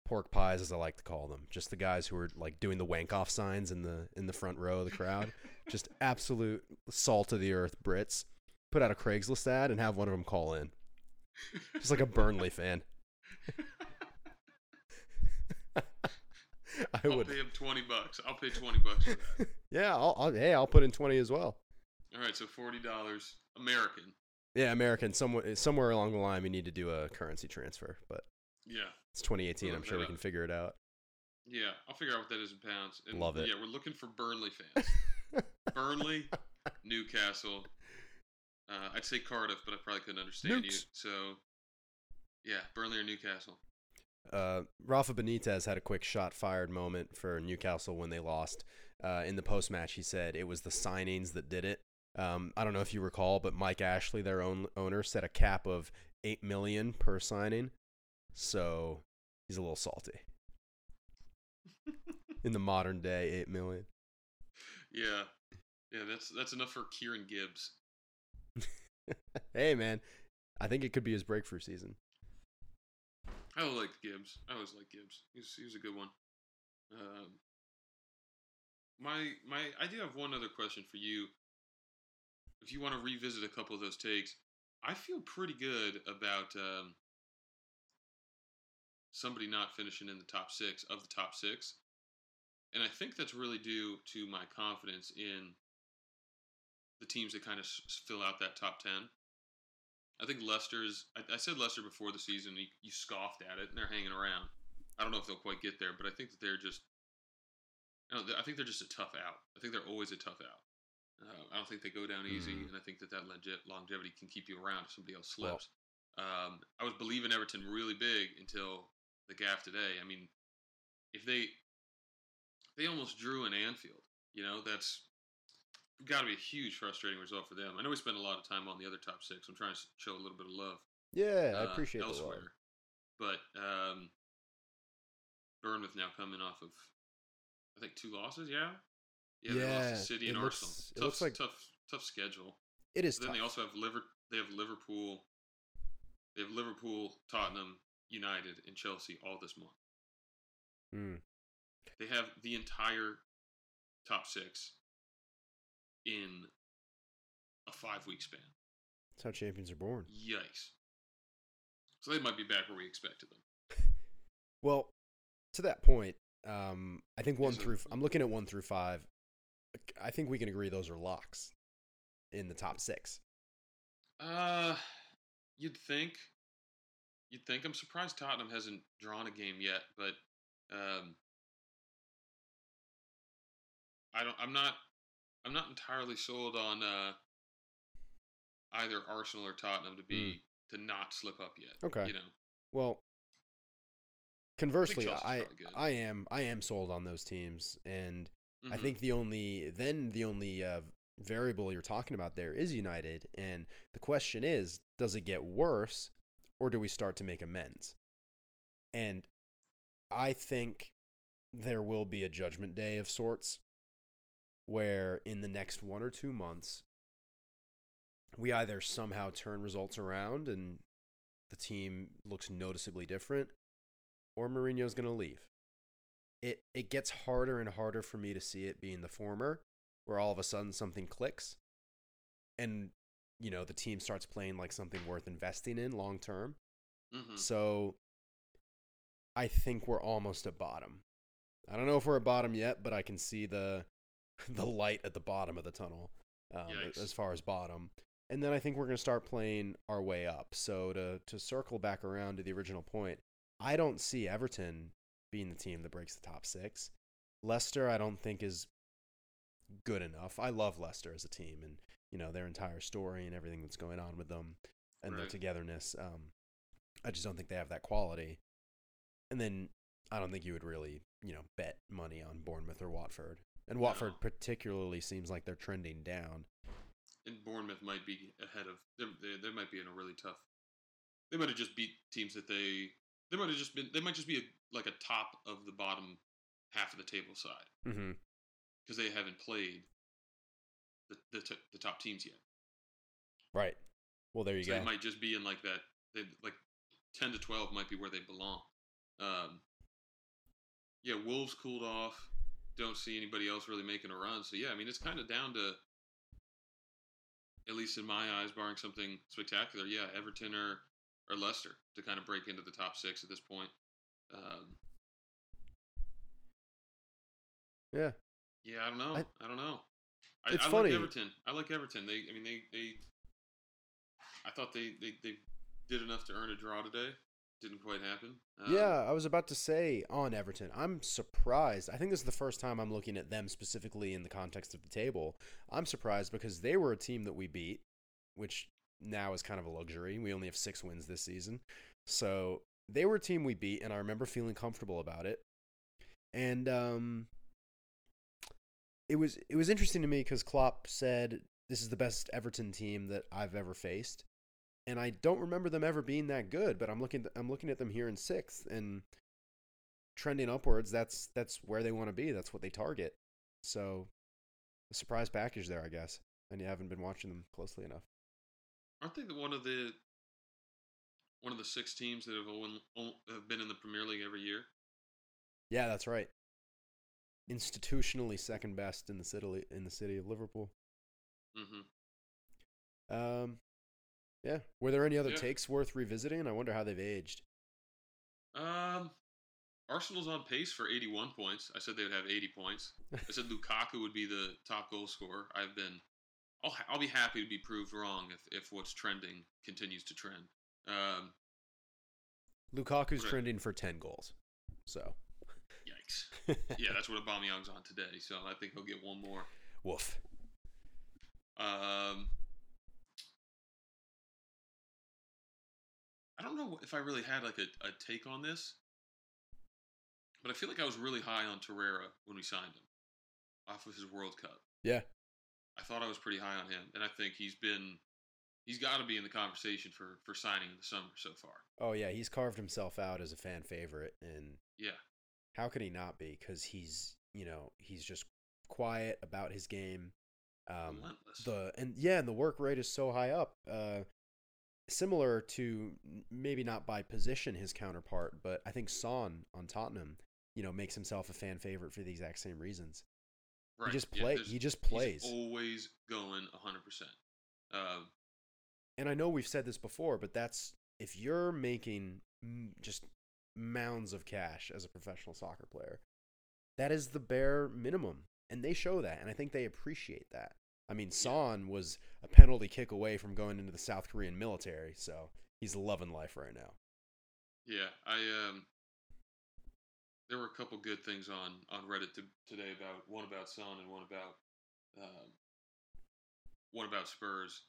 pork pies, as I like to call them. Just the guys who are like doing the wank off signs in the in the front row of the crowd. *laughs* just absolute salt of the earth Brits. Put out a Craigslist ad and have one of them call in. Just like a Burnley fan. *laughs* I I'll would. pay him twenty bucks. I'll pay twenty bucks for that. *laughs* Yeah, I'll, I'll, hey, I'll put in 20 as well. All right, so forty dollars American. Yeah, American. Somewhere, somewhere along the line, we need to do a currency transfer, but Yeah, it's 2018. I'm sure we up. can figure it out. yeah. I'll figure out what that is in pounds. And Love it. Yeah, we're looking for Burnley *laughs* fans. Burnley, Newcastle. Uh, I'd say Cardiff, but I probably couldn't understand you. So, yeah, Burnley or Newcastle. Uh, Rafa Benitez had a quick shot fired moment for Newcastle when they lost. Uh, in the post match, he said it was the signings that did it. Um, I don't know if you recall, but Mike Ashley, their own owner, set a cap of eight million per signing, so he's a little salty. *laughs* In the modern day, eight million. Yeah, yeah, that's that's enough for Kieran Gibbs. *laughs* hey man, I think it could be his breakthrough season. I liked Gibbs. I always liked Gibbs. He's was, he was a good one. Um, my my I do have one other question for you. If you want to revisit a couple of those takes, I feel pretty good about um, somebody not finishing in the top six of the top six, and I think that's really due to my confidence in the teams that kind of s- fill out that top ten. I think Leicester's. I, I said Leicester before the season. You, you scoffed at it, and they're hanging around. I don't know if they'll quite get there, but I think that they're just. I, I think they're just a tough out. I think they're always a tough out. Uh, I don't think they go down easy, Mm. and I think that that longe- longevity can keep you around if somebody else Well- slips. um, I was believing Everton really big until the gaff today. I mean, if they they almost drew in Anfield, you know, that's got to be a huge frustrating result for them. I know we spend a lot of time on the other top six. I'm trying to show a little bit of love Yeah, I uh, appreciate the love. elsewhere. But um, Bournemouth now coming off of, I think two losses. Yeah, yeah. they lost to City and looks- Arsenal. it Tough, looks like- tough, tough schedule. It is But then tough. they also have liver. They have Liverpool. They have Liverpool, Tottenham, United, and Chelsea all this month. Mm. They have the entire top six in a five-week span. That's how champions are born. Yikes! So they might be back where we expected them. *laughs* Well, to that point, um, I think one through I'm looking at one through five. I think we can agree those are locks in the top six. Uh, you'd think. You'd think. I'm surprised Tottenham hasn't drawn a game yet, but um, I don't. I'm not. I'm not entirely sold on uh, either Arsenal or Tottenham to be to not slip up yet. Okay. You know. Well, conversely, Chelsea's I. I am I am sold on those teams, and I Mhm. think the only then the only uh, variable you're talking about there is United, and the question is, does it get worse, or do we start to make amends? And I think there will be a judgment day of sorts, where in the next one or two months, we either somehow turn results around and the team looks noticeably different, or Mourinho's going to leave. It it gets harder and harder for me to see it being the former where all of a sudden something clicks and you know the team starts playing like something worth investing in long term. Mhm. so i think we're almost at bottom. I don't know if we're at bottom yet but i can see the *laughs* the light at the bottom of the tunnel um, as far as bottom and then i think we're going to start playing our way up so to to circle back around to the original point i don't see everton being the team that breaks the top six. Leicester, I don't think is good enough. I love Leicester as a team, and you know their entire story and everything that's going on with them and their togetherness. Um, I just don't think they have that quality. And then I don't think you would really, you know, bet money on Bournemouth or Watford. And Watford No. particularly seems like they're trending down. and Bournemouth might be ahead of. They, they, they might be in a really tough. They might have just beat teams that they. They might have just been. They might just be a, like a top of the bottom half of the table side Mm-hmm. because they haven't played the the, t- the top teams yet. Right. Well, there you so go. they might just be in like that. They like ten to twelve might be where they belong. Um, yeah, Wolves cooled off. Don't see anybody else really making a run. So yeah, I mean it's kind of down to, at least in my eyes, barring something spectacular. Yeah, Everton or or Leicester to kind of break into the top six at this point. Um, yeah. yeah, I don't know. I- I, don't know. I, It's I funny. like Everton. I like Everton. They, I mean, they, they. I thought they, they, they did enough to earn a draw today. Didn't quite happen. Um, Yeah, I was about to say on Everton. I'm surprised. I think this is the first time I'm looking at them specifically in the context of the table. I'm surprised because they were a team that we beat, which now is kind of a luxury. We only have six wins this season. So they were a team we beat, and I remember feeling comfortable about it. And um, it was it was interesting to me because Klopp said this is the best Everton team that I've ever faced and I don't remember them ever being that good. But I'm looking I'm looking at them here in sixth and trending upwards. That's that's where they want to be. That's what they target. So a surprise package there, I guess. And you haven't been watching them closely enough. Aren't they one of the one of the six teams that have, have been in the Premier League every year? Yeah, that's right. Institutionally second best in the city in the city of Liverpool. hmm Um, yeah. Were there any other Yeah. takes worth revisiting? I wonder how they've aged. Um, Arsenal's on pace for 81 points. I said they would have 80 points. I said *laughs* Lukaku would be the top goal scorer. I've been I'll I'll be happy to be proved wrong if if what's trending continues to trend. Um, Lukaku's Right. trending for 10 goals. So, yikes. *laughs* Yeah, that's what Aubameyang's on today, so I think he'll get one more. woof. Um, I don't know if I really had like a, a take on this, but I feel like I was really high on Torreira when we signed him off of his World Cup. Yeah. I thought I was pretty high on him, and I think he's been he's got to be in the conversation for for signing in the summer so far. Oh, yeah. He's carved himself out as a fan favorite. And Yeah, how could he not be? Because he's, you know, he's just quiet about his game. Um, relentless. the and yeah, and the work rate is so high up. Uh, similar to maybe not by position his counterpart, but I think Son on Tottenham, you know, makes himself a fan favorite for the exact same reasons. right. He just yeah, play. there's- he just he's plays. always going hundred percent. Um, and I know we've said this before, but that's if you're making just mounds of cash as a professional soccer player, that is the bare minimum, and they show that, and I think they appreciate that. I mean, Son was a penalty kick away from going into the South Korean military, so he's loving life right now. Yeah, I um, there were a couple good things on on Reddit to, today about one about Son and one about um, one about Spurs.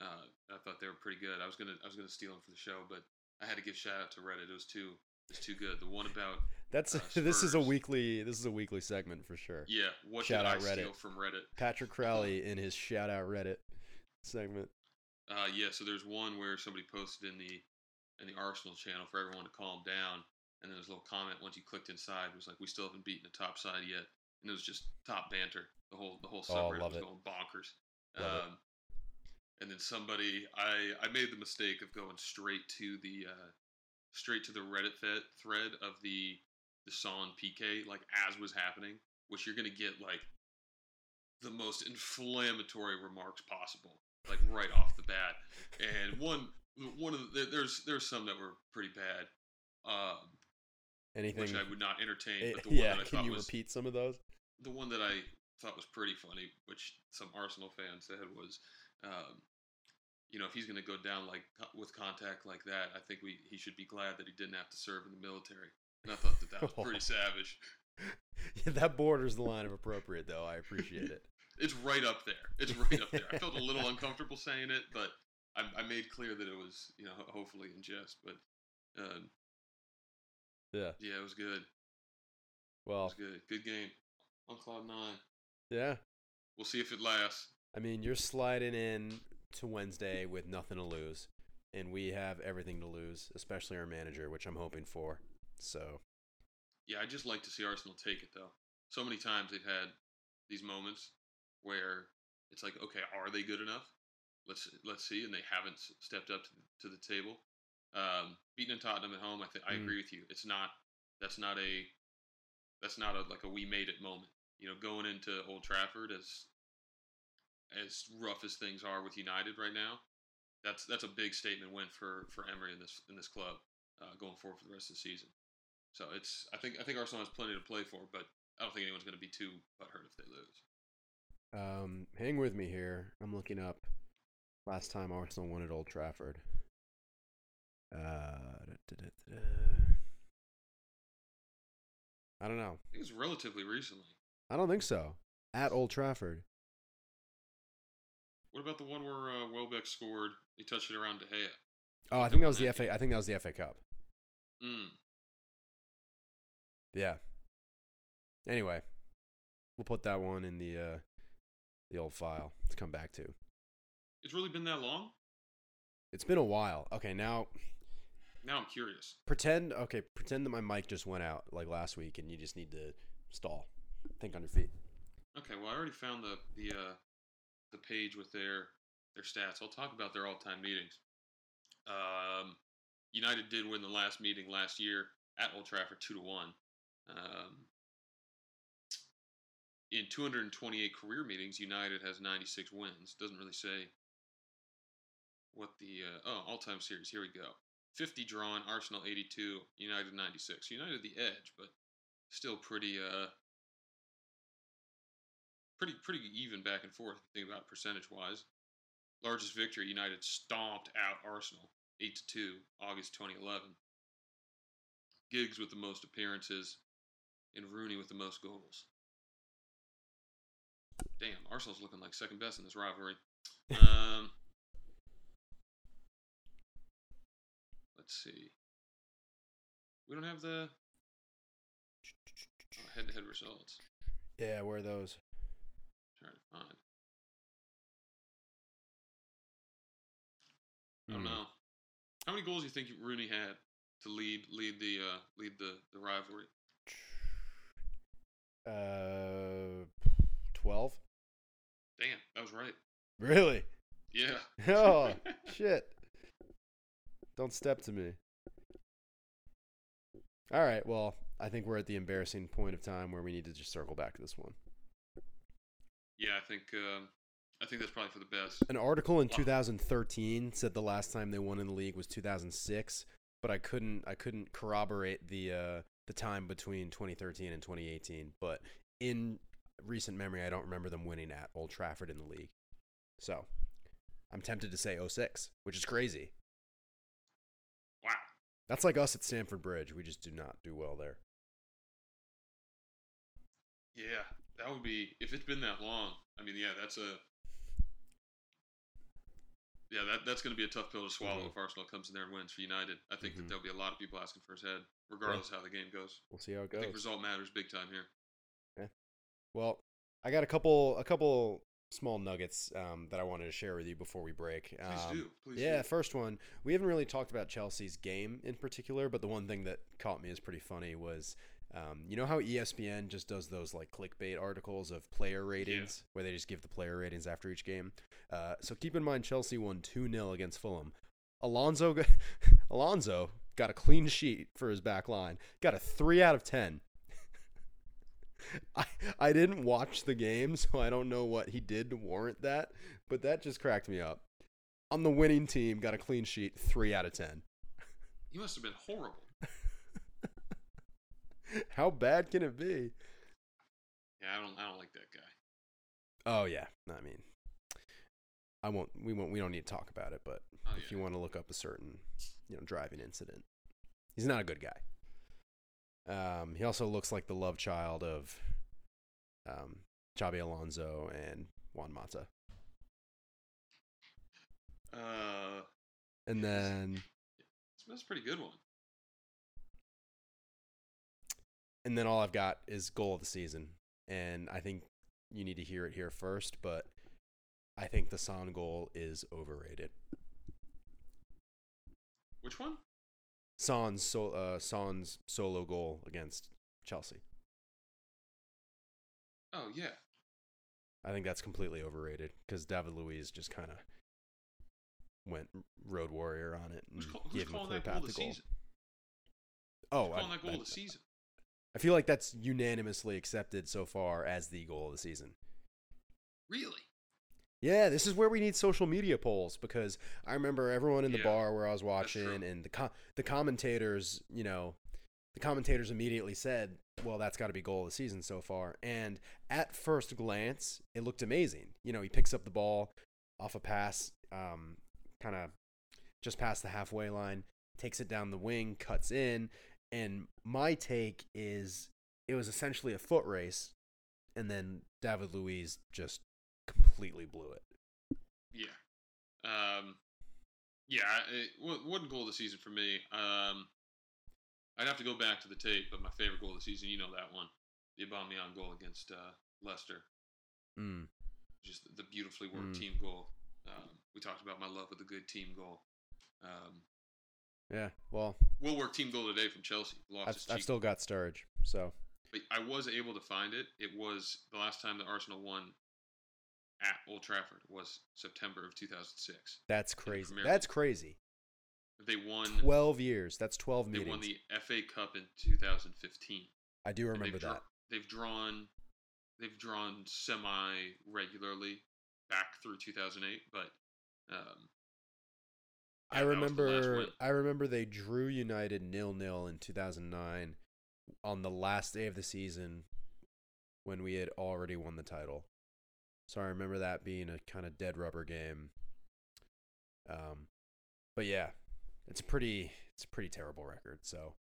Uh, I thought they were pretty good. I was gonna I was gonna steal them for the show, but I had to give shout out to Reddit. It was too too good. The one about That's Uh, *laughs* this is a weekly this is a weekly segment for sure. yeah, what Shout out Reddit. steal from Reddit? Patrick Crowley in his shout out Reddit segment. Uh, yeah, so there's one where somebody posted in the in the Arsenal channel for everyone to calm down, and then there's a little comment once you clicked inside was like, "We still haven't beaten the top side yet," and it was just top banter. The whole the whole Oh, subreddit love was it. going bonkers. Um, and then somebody, I I made the mistake of going straight to the uh, straight to the Reddit th- thread of the the Son PK like as was happening, which you're gonna get like the most inflammatory remarks possible, like right off the bat. And one one of the, there's there's some that were pretty bad, um, Anything? which I would not entertain. eh, But the one yeah, that I can you was repeat some of those? the one that I thought was pretty funny, which some Arsenal fans said was, um, you know, if he's going to go down like with contact like that, I think we he should be glad that he didn't have to serve in the military. And I thought that that was pretty *laughs* savage. Yeah, that borders the line of appropriate, though. I appreciate it. *laughs* It's right up there. It's right up there. I felt a little uncomfortable saying it, but I, I made clear that it was, you know, hopefully in jest. But um, Yeah. yeah, it was good. Well, It Well, was good. Good game on cloud nine. yeah. We'll see if it lasts. I mean, you're sliding in to Wednesday with nothing to lose, and we have everything to lose, especially our manager, which I'm hoping for. So, Yeah, I just like to see Arsenal take it though. So many times they've had these moments where it's like, okay, are they good enough? Let's let's see, and they haven't stepped up to the, to the table. Um, beating Tottenham at home, I think I Mm. agree with you. It's not that's not a that's not a like a we made it moment. You know, going into Old Trafford as as rough as things are with United right now, that's that's a big statement win for for Emery in this in this club uh, going forward for the rest of the season. So it's I think I think Arsenal has plenty to play for, but I don't think anyone's going to be too butthurt if they lose. um, hang with me here. I'm looking up last time Arsenal won at Old Trafford. Uh, da, da, da, da, da. I don't know. I think it's relatively recently. I don't think so. At Old Trafford. What about the one where uh, Welbeck scored? He touched it around De Gea. Oh, I think that was the FA. I think that was the FA Cup. Mm. Yeah. Anyway, we'll put that one in the uh, the old file to come back to. It's really been that long. It's been a while. Okay, now Now I'm curious. pretend. Okay, pretend that my mic just went out like last week, and you just need to stall. Think on your feet. Okay, well I already found the the uh, the page with their their stats. I'll talk about their all time meetings. Um, United did win the last meeting last year at Old Trafford two to one. Um, in 228 career meetings, United has 96 wins. Doesn't really say what the uh, oh all time series. Here we go. 50 drawn. Arsenal 82. United 96. United the edge, but still pretty uh pretty pretty even back and forth. If you think about percentage wise. Largest victory, United stomped out Arsenal eight to two, August 2011. Giggs with the most appearances, and Rooney with the most goals. Damn, Arsenal's looking like second best in this rivalry. *laughs* Um, let's see. We don't have the oh, head-to-head results. Yeah, where are those? Trying to find. I don't Hmm. know. How many goals do you think Rooney had to lead lead the uh, lead the, the rivalry? *sighs* Uh, twelve. Damn, that was right. Really? Yeah. *laughs* Oh *laughs* shit! Don't step to me. All right. Well, I think we're at the embarrassing point of time where we need to just circle back to this one. Yeah, I think um, I think that's probably for the best. An article in Wow. 2013 said the last time they won in the league was 2006, but I couldn't I couldn't corroborate the uh, the time between 2013 and 2018. But in recent memory, I don't remember them winning at Old Trafford in the league. So I'm tempted to say 06, which is crazy. Wow. That's like us at Stamford Bridge. We just do not do well there. Yeah, that would be if it's been that long. I mean, yeah, that's a yeah that that's going to be a tough pill to swallow Mhm. if Arsenal comes in there and wins for United. I think Mhm. that there'll be a lot of people asking for his head, regardless how the game goes. We'll see how it goes. I think result matters big time here. Yeah. Well, I got a couple a couple small nuggets um, that I wanted to share with you before we break. Please Um, do. Please yeah, do. first one. We haven't really talked about Chelsea's game in particular, but the one thing that caught me as pretty funny was, um, you know how ESPN just does those like clickbait articles of player ratings where they just give the player ratings after each game. Uh, so keep in mind Chelsea won two 0 against Fulham. Alonso, got, *laughs* Alonso got a clean sheet for his back line. Got a three out of ten. *laughs* I, I didn't watch the game, so I don't know what he did to warrant that, but that just cracked me up. On the winning team, got a clean sheet, three out of ten. He must have been horrible. *laughs* How bad can it be? Yeah, I don't I don't like that guy. Oh yeah, I mean, I won't. We won't. We don't need to talk about it. But Oh, if yeah. you want to look up a certain, you know, driving incident, he's not a good guy. Um, he also looks like the love child of, um, Xabi Alonso and Juan Mata. Uh, And then, that's a pretty good one. And then all I've got is goal of the season, and I think you need to hear it here first. But I think the Son goal is overrated. Which one? Son's so, uh, Son's solo goal against Chelsea. Oh yeah. I think that's completely overrated because David Luiz just kind of went road warrior on it and Who's, call, who's gave him a clear that goal path of to the goal. season? Oh, Who's I, calling that goal I- of the season? I feel like that's unanimously accepted so far as the goal of the season. Really? Yeah, this is where we need social media polls because I remember everyone in the Yeah, bar where I was watching and the com- the commentators, you know, the commentators immediately said, "Well, that's got to be goal of the season so far." And at first glance, it looked amazing. You know, he picks up the ball off a pass, um, kind of just past the halfway line, takes it down the wing, cuts in, and my take is it was essentially a foot race, and then David Luiz just completely blew it. Yeah. Um, yeah, it wa- wasn't goal of the season for me. Um, I'd have to go back to the tape, but my favorite goal of the season, you know that one, the Aubameyang goal against uh, Leicester, Mm. just the beautifully worked Mm. team goal. Um, we talked about my love with a good team goal. Um, Yeah, well, we'll work team goal today from Chelsea. Lost I've, I've still got Sturridge, so But I was able to find it. It was the last time that Arsenal won at Old Trafford was September of 2006. that's crazy. That's crazy. They won. Twelve years. That's twelve They meetings. won the FA Cup in 2015. I do remember they've dra- that. they've drawn, they've drawn semi regularly back through 2008, but um, I yeah, that was the last remember. I remember they drew United nil nil in two thousand nine, on the last day of the season, when we had already won the title. So I remember that being a kind of dead rubber game. Um, but yeah, it's a pretty it's a pretty terrible record. So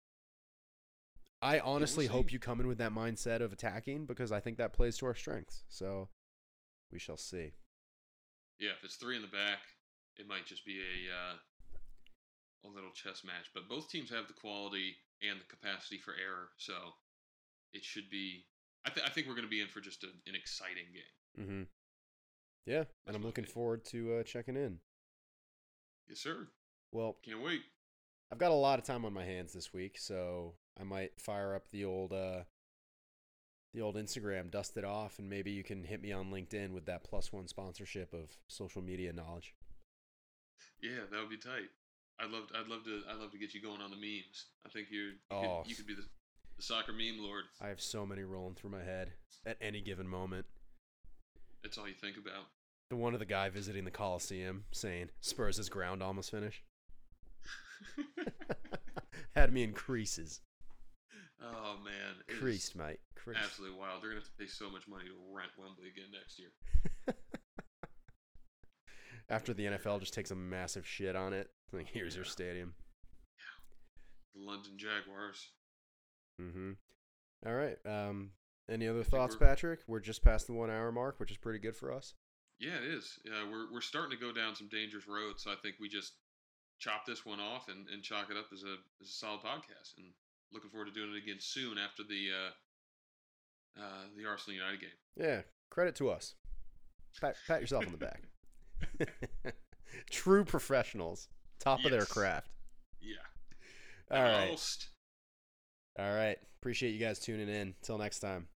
I honestly see. hope you come in with that mindset of attacking because I think that plays to our strengths. So we shall see. Yeah, if it's three in the back, it might just be a uh, a little chess match. But both teams have the quality and the capacity for error, so it should be. I, th- I think we're going to be in for just a, an exciting game. Mm-hmm. Yeah, and I'm looking opinion. forward to uh, checking in. Yes, sir. Well, Can't wait. I've got a lot of time on my hands this week, so I might fire up the old uh the old Instagram, dust it off, and maybe you can hit me on LinkedIn with that plus one sponsorship of social media knowledge. Yeah, that would be tight. I'd love. I'd love to. I'd love to get you going on the memes. I think you're. You, Oh. could, you could be the, the soccer meme lord. I have so many rolling through my head at any given moment. That's all you think about. The one of the guy visiting the Coliseum saying Spurs' his ground almost finished *laughs* had me in creases. oh man, it Creased, mate. Creased. Absolutely wild. They're gonna have to pay so much money to rent Wembley again next year. *laughs* After the NFL just takes a massive shit on it, *laughs* like here's your stadium. The London Jaguars. Mm-hmm. All right. Um, any other thoughts, we're- Patrick? We're just past the one hour mark, which is pretty good for us. Yeah, it is. Yeah, we're we're starting to go down some dangerous roads. So I think we just chop this one off and, and chalk it up as a as a solid podcast. And looking forward to doing it again soon after the uh, uh, the Arsenal United game. Yeah. Credit to us. Pat, pat yourself on the back. *laughs* True professionals, top of their craft. Yeah. All right. Host. All right. Appreciate you guys tuning in. Till next time.